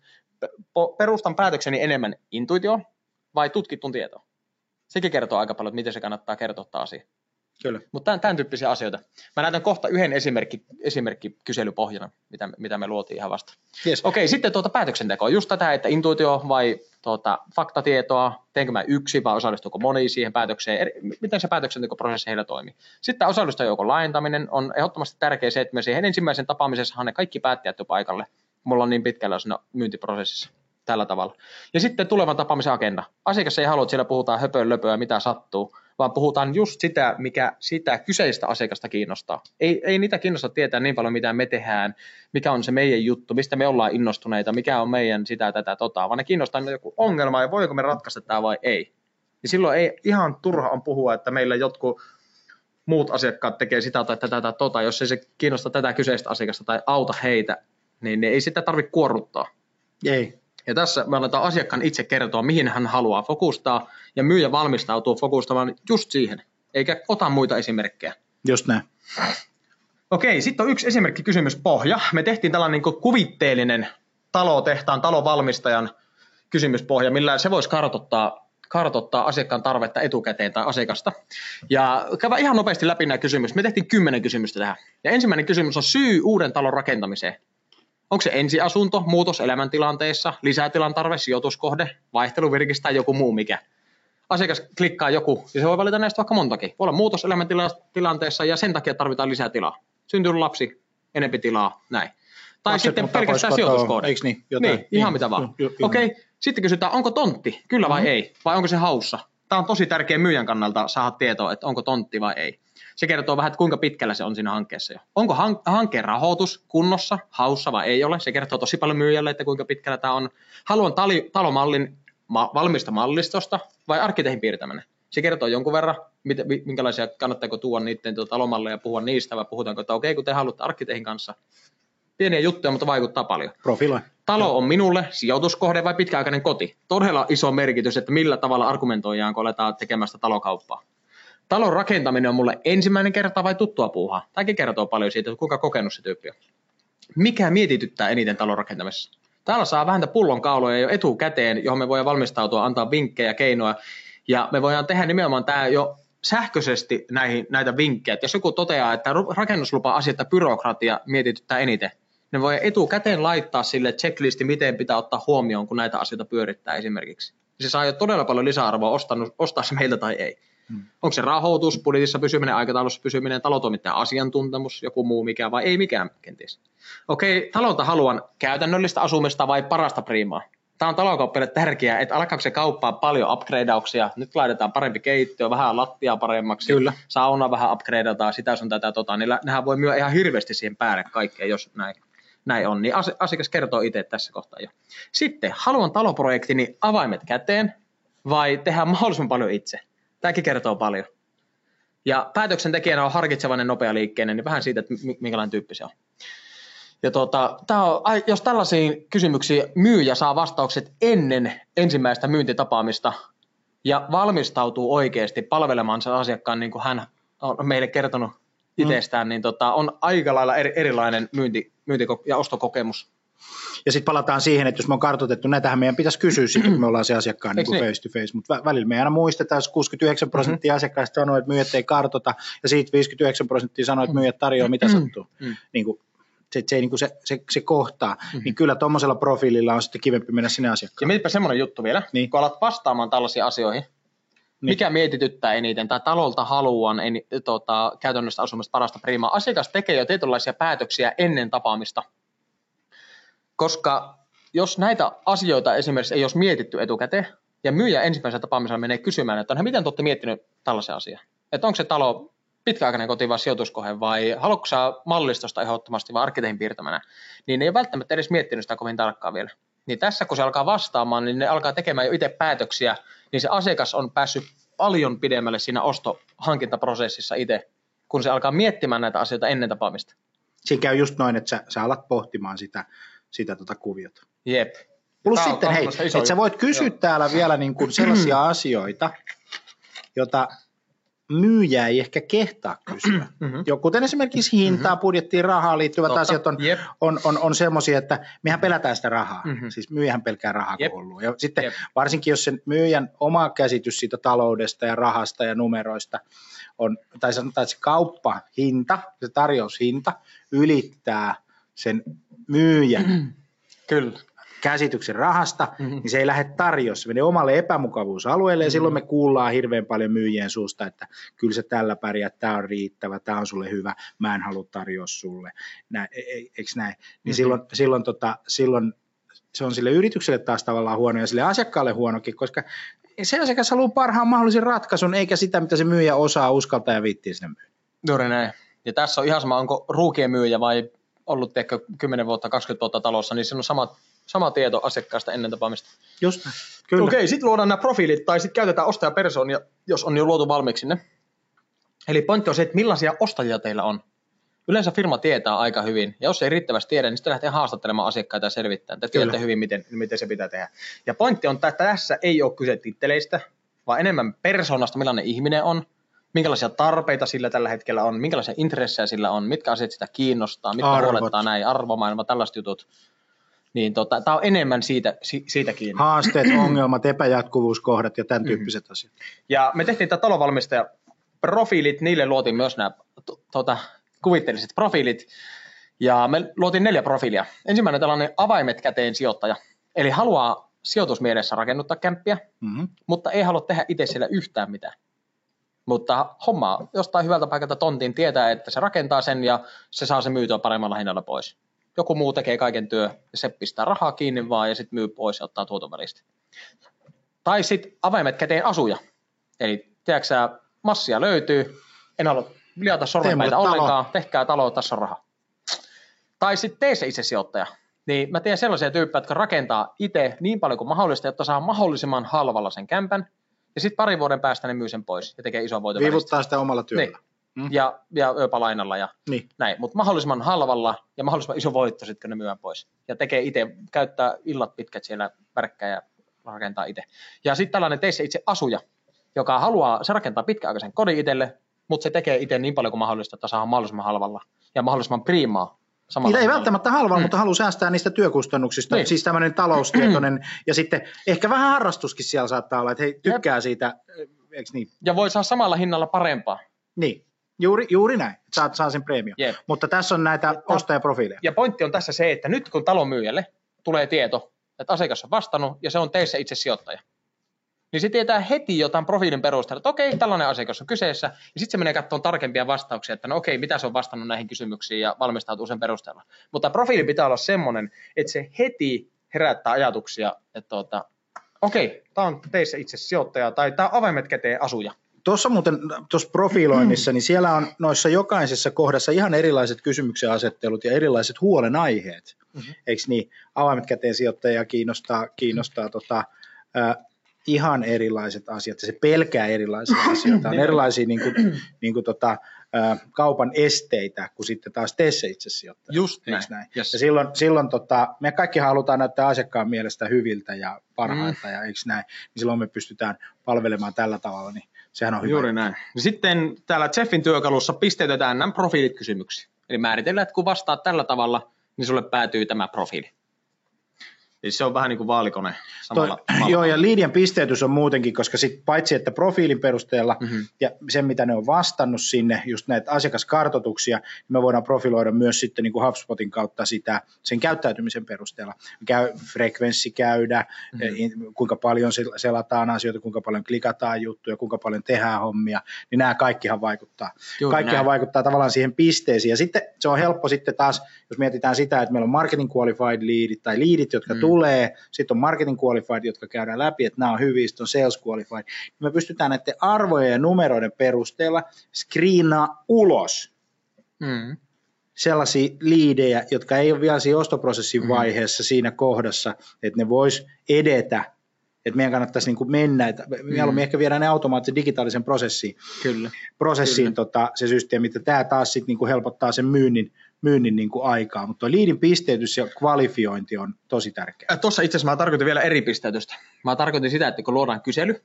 perustan päätökseni enemmän intuitio vai tutkittuun tietoon. Sekin kertoo aika paljon, että miten se kannattaa kertoa asia. Kyllä. Mutta tämän, tämän tyyppisiä asioita. Mä näytän kohta yhden esimerkki, esimerkki kyselypohjana, mitä, mitä me luotiin ihan vasta. Yes. Okei, sitten tuota päätöksentekoa. Just tätä, että intuitio vai tuota, faktatietoa, teenkö mä yksi vai osallistuuko moni siihen päätökseen, eri, miten se päätöksentekoprosessi heillä toimii. Sitten osallistujajoukon laajentaminen on ehdottomasti tärkeä se, että me siihen ensimmäisen tapaamisessahan ne kaikki päättäjät jo paikalle. Mulla on niin pitkällä siinä myyntiprosessissa tällä tavalla. Ja sitten tulevan tapaamisen agenda. Asiakas ei halua, että siellä puhutaan höpön löpöä, mitä sattuu, vaan puhutaan just sitä, mikä sitä kyseistä asiakasta kiinnostaa. Ei, ei niitä kiinnosta tietää niin paljon, mitä me tehdään, mikä on se meidän juttu, mistä me ollaan innostuneita, mikä on meidän sitä, tätä, tota, vaan ne kiinnostaa joku ongelma ja voiko me ratkaista tämä vai ei. Ja silloin ei ihan turha on puhua, että meillä jotkut muut asiakkaat tekee sitä tai tätä tai tota, jos ei se kiinnosta tätä kyseistä asiakasta tai auta heitä, niin ei sitä tarvitse kuorruttaa. Ei. Ja tässä me annetaan asiakkaan itse kertoa, mihin hän haluaa fokustaa, ja myyjä valmistautuu fokustamaan just siihen, eikä ota muita esimerkkejä. Just näin. Okei, sitten on yksi esimerkki kysymyspohja. Me tehtiin tällainen niin kuvitteellinen talotehtaan, talovalmistajan kysymyspohja, millä se voisi kartoittaa, kartoittaa asiakkaan tarvetta etukäteen tai asiakasta. Ja käydään ihan nopeasti läpi nämä kysymykset. Me tehtiin kymmenen kysymystä tähän. Ja ensimmäinen kysymys on syy uuden talon rakentamiseen. Onko se ensiasunto, muutos elämäntilanteessa, lisätilan tarve, sijoituskohde, vaihteluvirkistä tai joku muu mikä? Asiakas klikkaa joku, ja se voi valita näistä vaikka montakin. Voi olla muutos elämäntilanteessa ja sen takia tarvitaan lisää tilaa. Syntynyt lapsi, enempi tilaa, näin. Tai Lapset sitten pelkästään sijoituskohde. Eikö niin? Jotain. Niin, ihan niin. mitä vaan. Okei, okay. sitten kysytään, onko tontti, kyllä vai mm-hmm. ei, vai onko se haussa? Tämä on tosi tärkeä myyjän kannalta saada tietoa, että onko tontti vai ei se kertoo vähän, että kuinka pitkällä se on siinä hankkeessa jo. Onko hankkeen rahoitus kunnossa, haussa vai ei ole? Se kertoo tosi paljon myyjälle, että kuinka pitkällä tämä on. Haluan tali, talomallin ma, valmista mallistosta vai arkkitehin piirtäminen? Se kertoo jonkun verran, mit, minkälaisia kannattaako tuoda niiden tuota, talomalleja ja puhua niistä, vai puhutaanko, että okei, okay, kun te haluatte arkkitehin kanssa. Pieniä juttuja, mutta vaikuttaa paljon. Profiloi. Talo on minulle sijoituskohde vai pitkäaikainen koti. Todella iso merkitys, että millä tavalla argumentoidaan, kun aletaan tekemästä talokauppaa talon rakentaminen on mulle ensimmäinen kerta vai tuttua puuhaa? Tämäkin kertoo paljon siitä, kuinka kokenut se tyyppi on. Mikä mietityttää eniten talon rakentamisessa? Täällä saa vähän pullonkauloja jo etukäteen, johon me voidaan valmistautua, antaa vinkkejä, keinoja. Ja me voidaan tehdä nimenomaan tämä jo sähköisesti näihin, näitä vinkkejä. Jos joku toteaa, että rakennuslupa-asiat byrokratia mietityttää eniten, ne voi etukäteen laittaa sille checklisti, miten pitää ottaa huomioon, kun näitä asioita pyörittää esimerkiksi. Se saa jo todella paljon lisäarvoa ostaa se meiltä tai ei. Hmm. Onko se rahoitus, budjetissa pysyminen, aikataulussa pysyminen, talotoimittajan asiantuntemus, joku muu mikä vai ei mikään kenties. Okei, talolta haluan käytännöllistä asumista vai parasta priimaa. Tämä on talokauppiaille tärkeää, että alkaako se kauppaa paljon upgradeauksia. Nyt laitetaan parempi keittiö, vähän lattia paremmaksi, Kyllä. sauna vähän upgradeataan, sitä sun tätä, tota, niin nehän voi myydä ihan hirveästi siihen päälle kaikkea, jos näin, näin on. Niin asiakas kertoo itse tässä kohtaa jo. Sitten, haluan taloprojektini avaimet käteen vai tehdä mahdollisimman paljon itse. Tämäkin kertoo paljon. Ja päätöksentekijänä on harkitsevainen nopea liikkeinen, niin vähän siitä, että minkälainen tyyppi se on. Ja tuota, tää on, jos tällaisiin kysymyksiin myyjä saa vastaukset ennen ensimmäistä myyntitapaamista ja valmistautuu oikeasti palvelemaan sen asiakkaan niin kuin hän on meille kertonut mm. itsestään, mm. niin tota, on aika lailla eri, erilainen myynti, myynti- ja ostokokemus ja sitten palataan siihen, että jos me on kartoitettu, näitähän meidän pitäisi kysyä sitten, kun me ollaan se asiakkaan niin kuin niin? face to face, mutta välillä me aina muistetaan, jos 69 prosenttia mm-hmm. asiakkaista sanoo, että myyjät ei kartota, ja siitä 59 prosenttia sanoo, että myyjät tarjoaa mitä mm-hmm. sattuu. Mm-hmm. Niin kuin, se, se, niin kuin se, se, se kohtaa, mm-hmm. niin kyllä tuommoisella profiililla on sitten kivempi mennä sinne asiakkaan. Ja mietipä semmoinen juttu vielä, niin. kun alat vastaamaan tällaisiin asioihin, niin. mikä mietityttää eniten, tai talolta haluan en, tota, käytännössä asumista parasta primaa. Asiakas tekee jo tietynlaisia päätöksiä ennen tapaamista, koska jos näitä asioita esimerkiksi ei olisi mietitty etukäteen, ja myyjä ensimmäisellä tapaamisella menee kysymään, että no, miten te olette miettinyt tällaisen asian? Että onko se talo pitkäaikainen koti vai sijoituskohe vai haluatko sä mallistosta ehdottomasti vai arkkitehdin piirtämänä, niin ne ei välttämättä edes miettinyt sitä kovin tarkkaan vielä. Niin tässä kun se alkaa vastaamaan, niin ne alkaa tekemään jo itse päätöksiä, niin se asiakas on päässyt paljon pidemmälle siinä ostohankintaprosessissa itse, kun se alkaa miettimään näitä asioita ennen tapaamista. Siinä käy just noin, että sä, sä alat pohtimaan sitä, sitä tota kuviota. Jep. Plus Tää sitten, hei, että sä voit kysyä Joo. täällä vielä niin kuin sellaisia asioita, jota myyjä ei ehkä kehtaa kysyä. Mm-hmm. Jo, kuten esimerkiksi hintaa, mm-hmm. budjettiin, rahaan liittyvät Totta. asiat on, yep. on, on, on semmoisia, että mehän pelätään sitä rahaa. Mm-hmm. Siis myyjähän pelkää rahaa yep. Ja sitten yep. varsinkin, jos sen myyjän oma käsitys siitä taloudesta ja rahasta ja numeroista on, tai sanotaan, että se kauppa, hinta, se tarjoushinta ylittää sen myyjän Kyllä käsityksen rahasta, mm-hmm. niin se ei lähde tarjoa, se menee omalle epämukavuusalueelle, ja mm-hmm. silloin me kuullaan hirveän paljon myyjien suusta, että kyllä se tällä pärjää, tämä on riittävä, tämä on sulle hyvä, mä en halua tarjoa sulle, Nä, e, e, eikö näin? Niin mm-hmm. silloin, silloin, tota, silloin se on sille yritykselle taas tavallaan huono ja sille asiakkaalle huonokin, koska se asiakas haluaa parhaan mahdollisen ratkaisun, eikä sitä, mitä se myyjä osaa, uskaltaa ja viittiä sinne myydä. Juuri näin. Ja tässä on ihan sama, onko ruukien myyjä vai ollut ehkä 10 vuotta, 20 vuotta talossa, niin se on samat sama tieto asiakkaasta ennen tapaamista. Just kyllä. Okei, sitten luodaan nämä profiilit tai sitten käytetään ostajapersoonia, jos on jo luotu valmiiksi ne. Eli pointti on se, että millaisia ostajia teillä on. Yleensä firma tietää aika hyvin, ja jos ei riittävästi tiedä, niin sitten lähtee haastattelemaan asiakkaita ja selvittämään. Te tiedätte hyvin, miten, miten se pitää tehdä. Ja pointti on, että tässä ei ole kyse titteleistä, vaan enemmän persoonasta, millainen ihminen on, minkälaisia tarpeita sillä tällä hetkellä on, minkälaisia intressejä sillä on, mitkä asiat sitä kiinnostaa, mitkä Arvot. huolettaa näin, arvomaailma, tällaiset jutut. Niin tota, tämä on enemmän siitä, si, siitä kiinni. Haasteet, ongelmat, epäjatkuvuuskohdat ja tämän mm-hmm. tyyppiset mm. asiat. Ja me tehtiin tämä talonvalmistaja profiilit, niille luotiin myös nämä tuota, kuvitteelliset profiilit. Ja me luotiin neljä profiilia. Ensimmäinen tällainen avaimet käteen sijoittaja. Eli haluaa sijoitusmielessä rakennuttaa kämppiä, mm-hmm. mutta ei halua tehdä itse siellä yhtään mitään. Mutta hommaa jostain hyvältä paikalta tontin tietää, että se rakentaa sen ja se saa sen myytyä paremmalla hinnalla pois joku muu tekee kaiken työ ja se pistää rahaa kiinni vaan ja sitten myy pois ja ottaa tuoton välistä. Tai sitten avaimet käteen asuja. Eli tiedätkö sä, massia löytyy, en halua liata sormenpäitä ollenkaan, tehkää talo, tässä on raha. Tai sitten tee se itse sijoittaja. Niin mä teen sellaisia tyyppejä, jotka rakentaa itse niin paljon kuin mahdollista, jotta saa mahdollisimman halvalla sen kämpän. Ja sitten parin vuoden päästä ne myy sen pois ja tekee iso voiton. Viivuttaa sitä omalla työllä. Niin mm. ja, ja jopa lainalla ja niin. näin. Mutta mahdollisimman halvalla ja mahdollisimman iso voitto sitten, kun ne myydään pois. Ja tekee itse, käyttää illat pitkät siellä värkkää ja rakentaa itse. Ja sitten tällainen teissä itse asuja, joka haluaa, se rakentaa pitkäaikaisen kodin itselle, mutta se tekee itse niin paljon kuin mahdollista, että saa mahdollisimman halvalla ja mahdollisimman priimaa Niitä ei välttämättä halvaa, mm. mutta haluaa säästää niistä työkustannuksista, niin. siis tämmöinen taloustietoinen, ja sitten ehkä vähän harrastuskin siellä saattaa olla, että hei, tykkää Jep. siitä, eikö niin? Ja voi saada samalla hinnalla parempaa. Niin. Juuri, juuri näin, saat, saa sen premium. Yep. Mutta tässä on näitä ja, ostajaprofiileja. Ja pointti on tässä se, että nyt kun talon myyjälle tulee tieto, että asiakas on vastannut ja se on teissä itse sijoittaja, niin se tietää heti jotain profiilin perusteella, että okei, tällainen asiakas on kyseessä, ja sitten se menee katsomaan tarkempia vastauksia, että no okei, mitä se on vastannut näihin kysymyksiin ja valmistautuu sen perusteella. Mutta profiili pitää olla semmoinen, että se heti herättää ajatuksia, että tuota, okei, tämä on teissä itse sijoittaja, tai tämä on avaimet käteen asuja. Tuossa muuten, tuossa profiloinnissa, mm. niin siellä on noissa jokaisessa kohdassa ihan erilaiset kysymyksen asettelut ja erilaiset huolenaiheet. Mm-hmm. Eikö niin? Avaimet käteen sijoittajia kiinnostaa, kiinnostaa tota, ihan erilaiset asiat ja se pelkää erilaisia asioita. On erilaisia niin kuin, niin kuin tota, kaupan esteitä kuin sitten taas teissä itse sijoittaja. Just näin. näin? Yes. Ja silloin, silloin tota, me kaikki halutaan näyttää asiakkaan mielestä hyviltä ja parhailta, mm. ja eikö näin? Niin silloin me pystytään palvelemaan tällä tavalla, niin Sehän on hyvä. Juuri näin. Sitten täällä Jeffin työkalussa pisteytetään nämä profiilit kysymyksiä. Eli määritellään, että kun vastaat tällä tavalla, niin sulle päätyy tämä profiili. Siis se on vähän niin kuin vaalikone samalla. Toi, samalla. Joo, ja liidien pisteytys on muutenkin, koska sit paitsi että profiilin perusteella mm-hmm. ja sen, mitä ne on vastannut sinne, just näitä asiakaskartoituksia, niin me voidaan profiloida myös sitten niin kuin HubSpotin kautta sitä sen käyttäytymisen perusteella. Käy, frekvenssi käydä, mm-hmm. kuinka paljon selataan asioita, kuinka paljon klikataan juttuja, kuinka paljon tehdään hommia, niin nämä kaikkihan vaikuttaa. Juuri kaikkihan näin. vaikuttaa tavallaan siihen pisteeseen. Ja sitten se on helppo sitten taas, jos mietitään sitä, että meillä on marketing qualified leadit tai leadit, jotka mm. Tulee, sitten on marketing qualified, jotka käydään läpi, että nämä on hyviä, sitten on sales qualified. Me pystytään näiden arvojen ja numeroiden perusteella screenaa ulos mm. sellaisia liidejä, jotka ei ole vielä siinä ostoprosessin mm. vaiheessa siinä kohdassa, että ne vois edetä että meidän kannattaisi niin kuin mennä, että mieluummin mm. ehkä viedään ne automaattisen digitaalisen prosessiin, Kyllä. prosessiin Kyllä. Tota, se systeemi, että tämä taas sit niin kuin helpottaa sen myynnin, myynnin niin kuin aikaa, mutta liidin pisteytys ja kvalifiointi on tosi tärkeää. Tuossa itse asiassa mä tarkoitin vielä eri pisteytystä. Mä tarkoitin sitä, että kun luodaan kysely,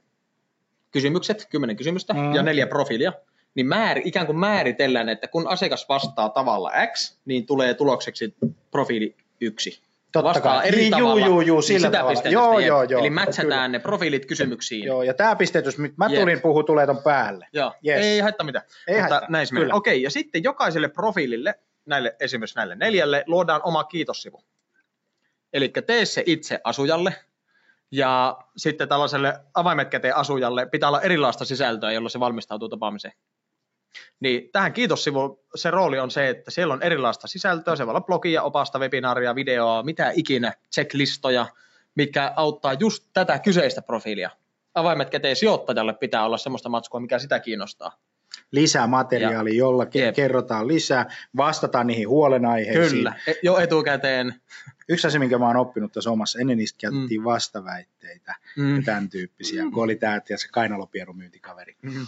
kysymykset, kymmenen kysymystä mm. ja neljä profiilia, niin määr, ikään kuin määritellään, että kun asiakas vastaa tavalla X, niin tulee tulokseksi profiili 1. Totta vastaa kai. eri niin, tavalla, juu, juu, sillä sitä tavalla. Joo, joo, joo. Eli matchataan ne profiilit kysymyksiin. Joo, ja tämä pisteytys, mä tulin yep. puhua, tulee ton päälle. Joo, yes. ei haittaa mitään. Ei Mutta haittaa, näin Okei, ja sitten jokaiselle profiilille, näille, esimerkiksi näille neljälle, luodaan oma kiitossivu. Eli tee se itse asujalle, ja sitten tällaiselle avaimet käteen asujalle pitää olla erilaista sisältöä, jolla se valmistautuu tapaamiseen. Niin tähän kiitossivu se rooli on se, että siellä on erilaista sisältöä, se voi olla blogia, opasta, webinaaria, videoa, mitä ikinä, checklistoja, mikä auttaa just tätä kyseistä profiilia. Avaimet käteen sijoittajalle pitää olla semmoista matskua, mikä sitä kiinnostaa. Lisää materiaalia, jolla Jep. kerrotaan lisää, vastataan niihin huolenaiheisiin. Kyllä, e, jo etukäteen. Yksi asia, minkä mä oon oppinut tässä omassa, ennen niistä käytettiin mm. vastaväitteitä mm. ja tämän tyyppisiä, mm. kun oli tämä se kainalopierumyyntikaveri. Mm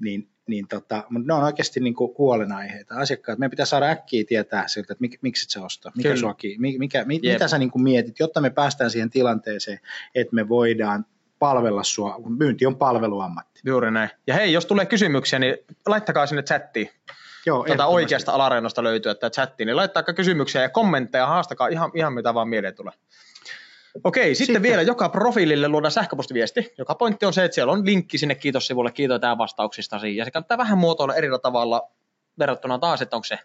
niin, niin tota, mutta ne on oikeasti niin kuin huolenaiheita. Asiakkaat, meidän pitää saada äkkiä tietää siltä, että mik, miksi et sä ostaa, mikä Kyllä. suoki, mikä, mikä, mit, mitä sä niin kuin mietit, jotta me päästään siihen tilanteeseen, että me voidaan palvella sua, myynti on palveluammatti. Juuri näin. Ja hei, jos tulee kysymyksiä, niin laittakaa sinne chattiin. Joo, Tätä oikeasta alareunasta löytyy, että chattiin, niin laittakaa kysymyksiä ja kommentteja, haastakaa ihan, ihan mitä vaan mieleen tulee. Okei, sitten, sitten vielä joka profiilille luodaan sähköpostiviesti, joka pointti on se, että siellä on linkki sinne kiitossivulle, kiitotaan vastauksista ja se kannattaa vähän muotoilla eri tavalla verrattuna taas, että onko se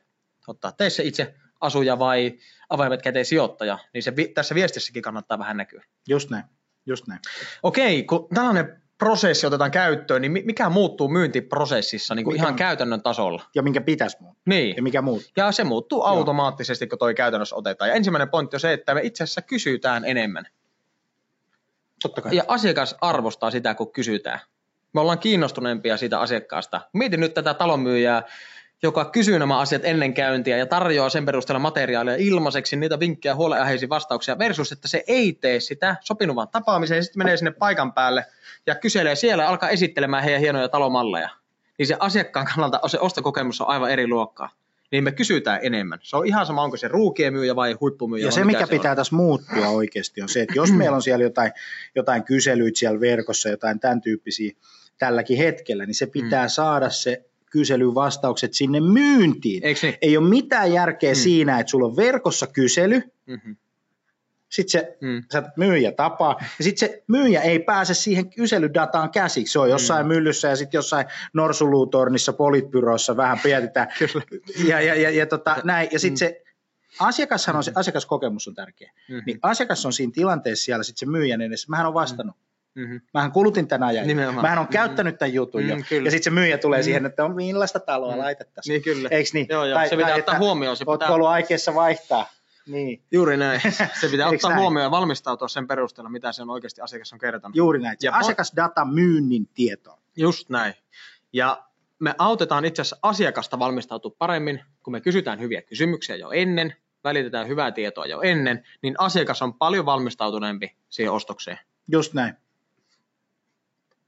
ottaa tee se itse asuja vai avaimet käteen sijoittaja, niin se tässä viestissäkin kannattaa vähän näkyä. Just näin, just näin. Okei, kun tällainen prosessi otetaan käyttöön, niin mikä muuttuu myyntiprosessissa niin kuin ihan käytännön tasolla? Ja minkä pitäisi muuttua? Niin. Ja mikä muuttuu? Ja se muuttuu Joo. automaattisesti, kun toi käytännössä otetaan. Ja ensimmäinen pointti on se, että me itse asiassa kysytään enemmän. Totta kai. Ja asiakas arvostaa sitä, kun kysytään. Me ollaan kiinnostuneempia siitä asiakkaasta. Mietin nyt tätä talonmyyjää, joka kysyy nämä asiat ennen käyntiä ja tarjoaa sen perusteella materiaalia ilmaiseksi, niitä vinkkejä, huolenaiheisiin vastauksia, versus että se ei tee sitä sopinuvaan tapaamiseen, ja sitten menee sinne paikan päälle ja kyselee siellä ja alkaa esittelemään heidän hienoja talomalleja. Niin se asiakkaan kannalta se ostokokemus on aivan eri luokkaa. Niin me kysytään enemmän. Se on ihan sama, onko se ruukien myyjä vai huippumyyjä. Ja se, mikä se pitää on. tässä muuttua oikeasti, on se, että jos meillä on siellä jotain, jotain kyselyitä siellä verkossa, jotain tämän tyyppisiä tälläkin hetkellä, niin se pitää mm. saada se kyselyvastaukset sinne myyntiin. Niin? Ei ole mitään järkeä mm. siinä, että sulla on verkossa kysely, mm-hmm. sitten se mm. sä myyjä tapaa, ja sitten se myyjä ei pääse siihen kyselydataan käsiksi. Se on jossain mm. myllyssä ja sitten jossain norsuluutornissa, politbyrossa vähän pietitään. ja, ja, ja, ja, tota, näin. ja sitten mm. se asiakashan on se, asiakaskokemus on tärkeä. Mm-hmm. Niin asiakas on siinä tilanteessa siellä sitten se myyjän edessä. Mähän on vastannut. Mm-hmm. Mähän kulutin tänä ajan. Nimenomaan. Mähän on käyttänyt mm-hmm. tämän jutun mm, jo. Kyllä. Ja sitten se myyjä tulee mm. siihen, että on millaista taloa mm. laitettaisiin. Niin kyllä. Eiks niin? Joo, joo. Tai, se pitää tai, ottaa huomioon. Se pitää... ollut aikeessa vaihtaa. Niin. Juuri näin. Se pitää ottaa näin? huomioon ja valmistautua sen perusteella, mitä se on oikeasti asiakas on kertonut. Juuri näin. Ja asiakasdata myynnin tietoa. Just näin. Ja me autetaan itse asiassa asiakasta valmistautua paremmin, kun me kysytään hyviä kysymyksiä jo ennen, välitetään hyvää tietoa jo ennen, niin asiakas on paljon valmistautuneempi siihen ostokseen. Just näin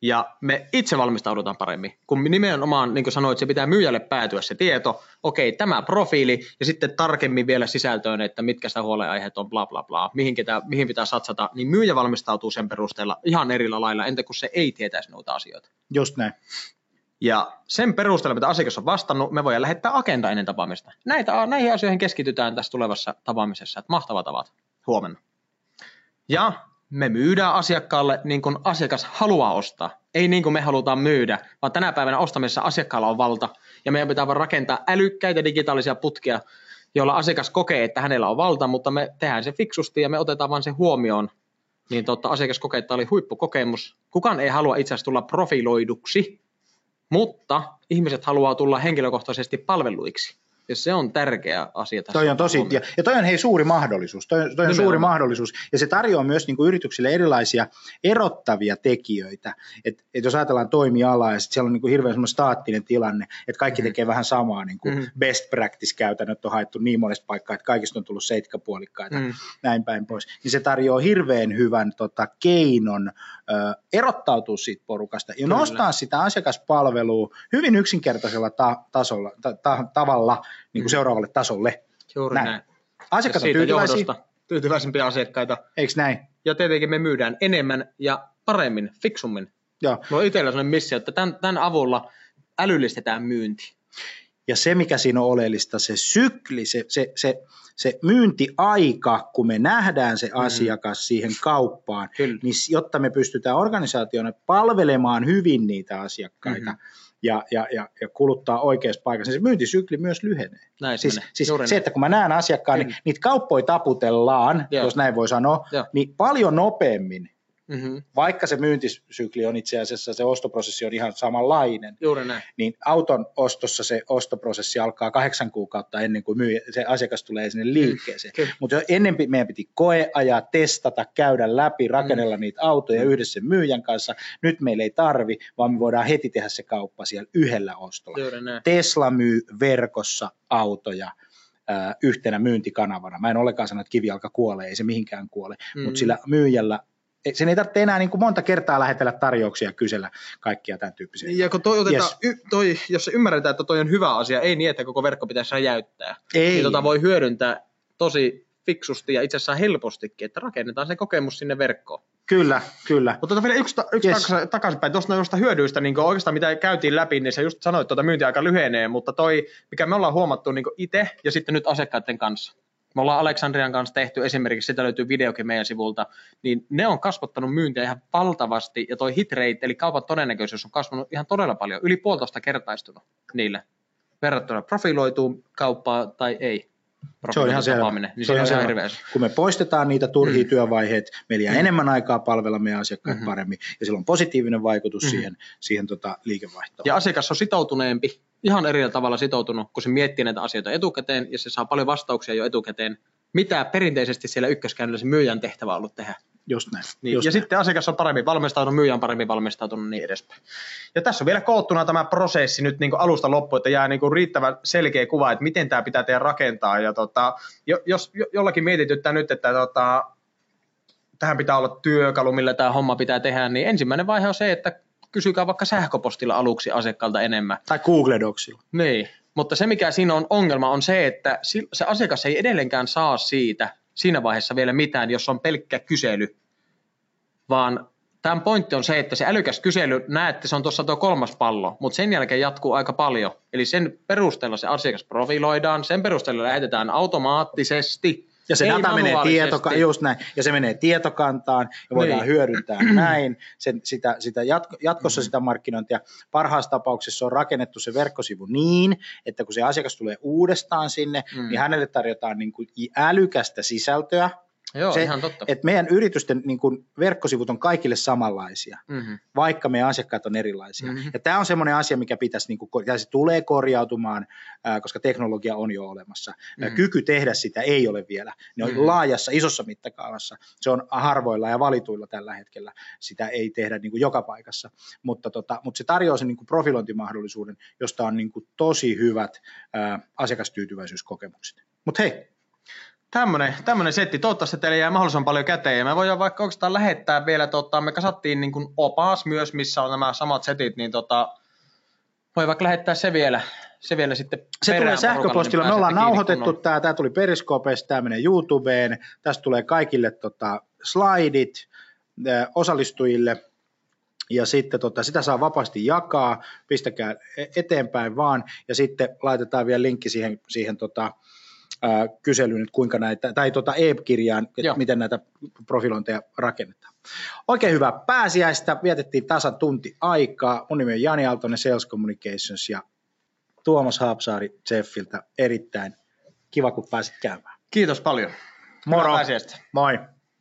ja me itse valmistaudutaan paremmin, kun nimenomaan, niin kuin sanoit, se pitää myyjälle päätyä se tieto, okei, tämä profiili, ja sitten tarkemmin vielä sisältöön, että mitkä sitä huolenaiheet on, bla bla bla, mihin, ketä, mihin pitää satsata, niin myyjä valmistautuu sen perusteella ihan eri lailla, entä kun se ei tietäisi noita asioita. Just näin. Ja sen perusteella, mitä asiakas on vastannut, me voidaan lähettää agenda ennen tapaamista. Näitä, näihin asioihin keskitytään tässä tulevassa tapaamisessa, että mahtavat tavat. Huomenna. Ja me myydään asiakkaalle niin kuin asiakas haluaa ostaa. Ei niin kuin me halutaan myydä, vaan tänä päivänä ostamisessa asiakkaalla on valta. Ja meidän pitää vaan rakentaa älykkäitä digitaalisia putkia, joilla asiakas kokee, että hänellä on valta, mutta me tehdään se fiksusti ja me otetaan vain se huomioon. Niin totta, asiakas kokee, että oli huippukokemus. Kukaan ei halua itse asiassa tulla profiloiduksi, mutta ihmiset haluaa tulla henkilökohtaisesti palveluiksi. Ja se on tärkeä asia tässä. Toi on tosi, ja, ja toi on hei suuri mahdollisuus. Toi, toi on suuri mahdollisuus. Ja se tarjoaa myös niin kuin yrityksille erilaisia erottavia tekijöitä. Et, et jos ajatellaan toimialaa ja sit siellä on niin kuin hirveän semmoinen staattinen tilanne, että kaikki mm-hmm. tekee vähän samaa, niin kuin mm-hmm. best practice-käytännöt on haettu niin monesta paikkaa, että kaikista on tullut seitkäpuolikkaita, mm-hmm. näin päin pois. Niin se tarjoaa hirveän hyvän tota, keinon ö, erottautua siitä porukasta ja Kyllä. nostaa sitä asiakaspalvelua hyvin yksinkertaisella ta- tasolla, ta- ta- tavalla niin kuin mm. seuraavalle tasolle. Juuri näin. näin. Asiakkaat on tyytyväisiä. Tyytyväisempiä asiakkaita. Eikö näin? Ja tietenkin me myydään enemmän ja paremmin, fiksummin. Joo. On itsellä sellainen missio, että tämän, tämän avulla älyllistetään myynti. Ja se, mikä siinä on oleellista, se sykli, se, se, se, se myyntiaika, kun me nähdään se mm. asiakas siihen kauppaan, Kyllä. niin jotta me pystytään organisaationa palvelemaan hyvin niitä asiakkaita, mm-hmm ja, ja, ja, ja kuluttaa oikeassa paikassa, niin se myyntisykli myös lyhenee. Näin siis siis se, että kun mä näen asiakkaan, niin niitä kauppoja taputellaan, Joo. jos näin voi sanoa, Joo. niin paljon nopeammin Mm-hmm. Vaikka se myyntisykli on itse asiassa, se ostoprosessi on ihan samanlainen, Juuri näin. niin auton ostossa se ostoprosessi alkaa kahdeksan kuukautta ennen kuin myy, se asiakas tulee sinne liikkeeseen. Mm, Mutta ennen meidän piti koeajaa, testata, käydä läpi, rakennella mm. niitä autoja mm. yhdessä myyjän kanssa. Nyt meillä ei tarvi, vaan me voidaan heti tehdä se kauppa siellä yhdellä ostolla. Tesla myy verkossa autoja yhtenä myyntikanavana. Mä en olekaan sanonut, että kivijalka kuolee, ei se mihinkään kuole, mm. mutta sillä myyjällä sen ei tarvitse enää niin kuin monta kertaa lähetellä tarjouksia ja kysellä kaikkia tämän tyyppisiä. Ja kun toi otetaan, yes. y, toi, jos se ymmärretään, että toi on hyvä asia, ei niin, että koko verkko pitäisi räjäyttää, ei. niin tota voi hyödyntää tosi fiksusti ja itse asiassa helpostikin, että rakennetaan se kokemus sinne verkkoon. Kyllä, kyllä. Mutta tota vielä yksi, yksi yes. takaisinpäin, tuosta noista hyödyistä, niin oikeastaan mitä käytiin läpi, niin sä just sanoit, että tuota myyntiaika lyhenee, mutta toi, mikä me ollaan huomattu niin itse ja sitten nyt asiakkaiden kanssa, me ollaan Aleksandrian kanssa tehty esimerkiksi, sitä löytyy videokin meidän sivulta, niin ne on kasvattanut myyntiä ihan valtavasti, ja toi hit rate, eli kaupan todennäköisyys on kasvanut ihan todella paljon, yli puolitoista kertaistunut niille verrattuna profiloituu kauppaa tai ei. Se on ihan selvä. Niin se on ihan selvä. Kun me poistetaan niitä turhia mm. työvaiheita, meillä jää mm. enemmän aikaa palvella meidän asiakkaita mm-hmm. paremmin, ja sillä on positiivinen vaikutus mm-hmm. siihen, siihen tota liikevaihtoon. Ja asiakas on sitoutuneempi, ihan eri tavalla sitoutunut, kun se miettii näitä asioita etukäteen, ja se saa paljon vastauksia jo etukäteen, mitä perinteisesti siellä ykköskäynnillä se myyjän tehtävä on ollut tehdä. Just näin. Niin, just ja näin. sitten asiakas on paremmin valmistautunut, myyjä on paremmin valmistautunut niin edespäin. Ja tässä on vielä koottuna tämä prosessi nyt niin kuin alusta loppuun, että jää niin kuin riittävän selkeä kuva, että miten tämä pitää tehdä rakentaa. Ja tota, jos jollakin mietityttää nyt, että tota, tähän pitää olla työkalu, millä tämä homma pitää tehdä, niin ensimmäinen vaihe on se, että kysykää vaikka sähköpostilla aluksi asiakkaalta enemmän. Tai Google Docsilla. Niin, mutta se mikä siinä on ongelma on se, että se asiakas ei edelleenkään saa siitä siinä vaiheessa vielä mitään, jos on pelkkä kysely, vaan tämän pointti on se, että se älykäs kysely, näette, se on tuossa tuo kolmas pallo, mutta sen jälkeen jatkuu aika paljon. Eli sen perusteella se asiakas profiloidaan, sen perusteella lähetetään automaattisesti ja se data menee tietoka- just näin, ja se menee tietokantaan ja voidaan niin. hyödyntää näin sen, sitä, sitä jatko, jatkossa mm. sitä markkinointia. Parhaassa tapauksessa on rakennettu se verkkosivu niin, että kun se asiakas tulee uudestaan sinne, mm. niin hänelle tarjotaan niin kuin älykästä sisältöä, Joo, se, ihan totta. Että meidän yritysten niin kuin, verkkosivut on kaikille samanlaisia, mm-hmm. vaikka meidän asiakkaat on erilaisia. Mm-hmm. Ja tämä on semmoinen asia, mikä pitäisi, niin kuin, se tulee korjautumaan, ää, koska teknologia on jo olemassa. Mm-hmm. Kyky tehdä sitä ei ole vielä. Ne on mm-hmm. laajassa, isossa mittakaavassa. Se on harvoilla ja valituilla tällä hetkellä. Sitä ei tehdä niin kuin joka paikassa. Mutta, tota, mutta se tarjoaa sen niin kuin profilointimahdollisuuden, josta on niin kuin tosi hyvät ää, asiakastyytyväisyyskokemukset. Mutta hei, Tämmönen, tämmönen setti. Toivottavasti teille jää mahdollisimman paljon käteen. Ja me voidaan vaikka oikeastaan lähettää vielä, tota, me kasattiin niin kuin opas myös, missä on nämä samat setit, niin tota, voi vaikka lähettää se vielä, se vielä sitten Se tulee sähköpostilla, niin me ollaan nauhoitettu tämä, tämä tuli Periskopesta, tämä menee YouTubeen, tästä tulee kaikille tota, slaidit osallistujille, ja sitten tota, sitä saa vapaasti jakaa, pistäkää e-, eteenpäin vaan, ja sitten laitetaan vielä linkki siihen, siihen tota, ää, kyselyyn, että kuinka näitä, tai tuota e-kirjaan, että Joo. miten näitä profilointeja rakennetaan. Oikein hyvää pääsiäistä, vietettiin tasan tunti aikaa. Mun nimi on Jani Aaltonen Sales Communications ja Tuomas Haapsaari Jeffiltä. Erittäin kiva, kun pääsit käymään. Kiitos paljon. Moro. Moi.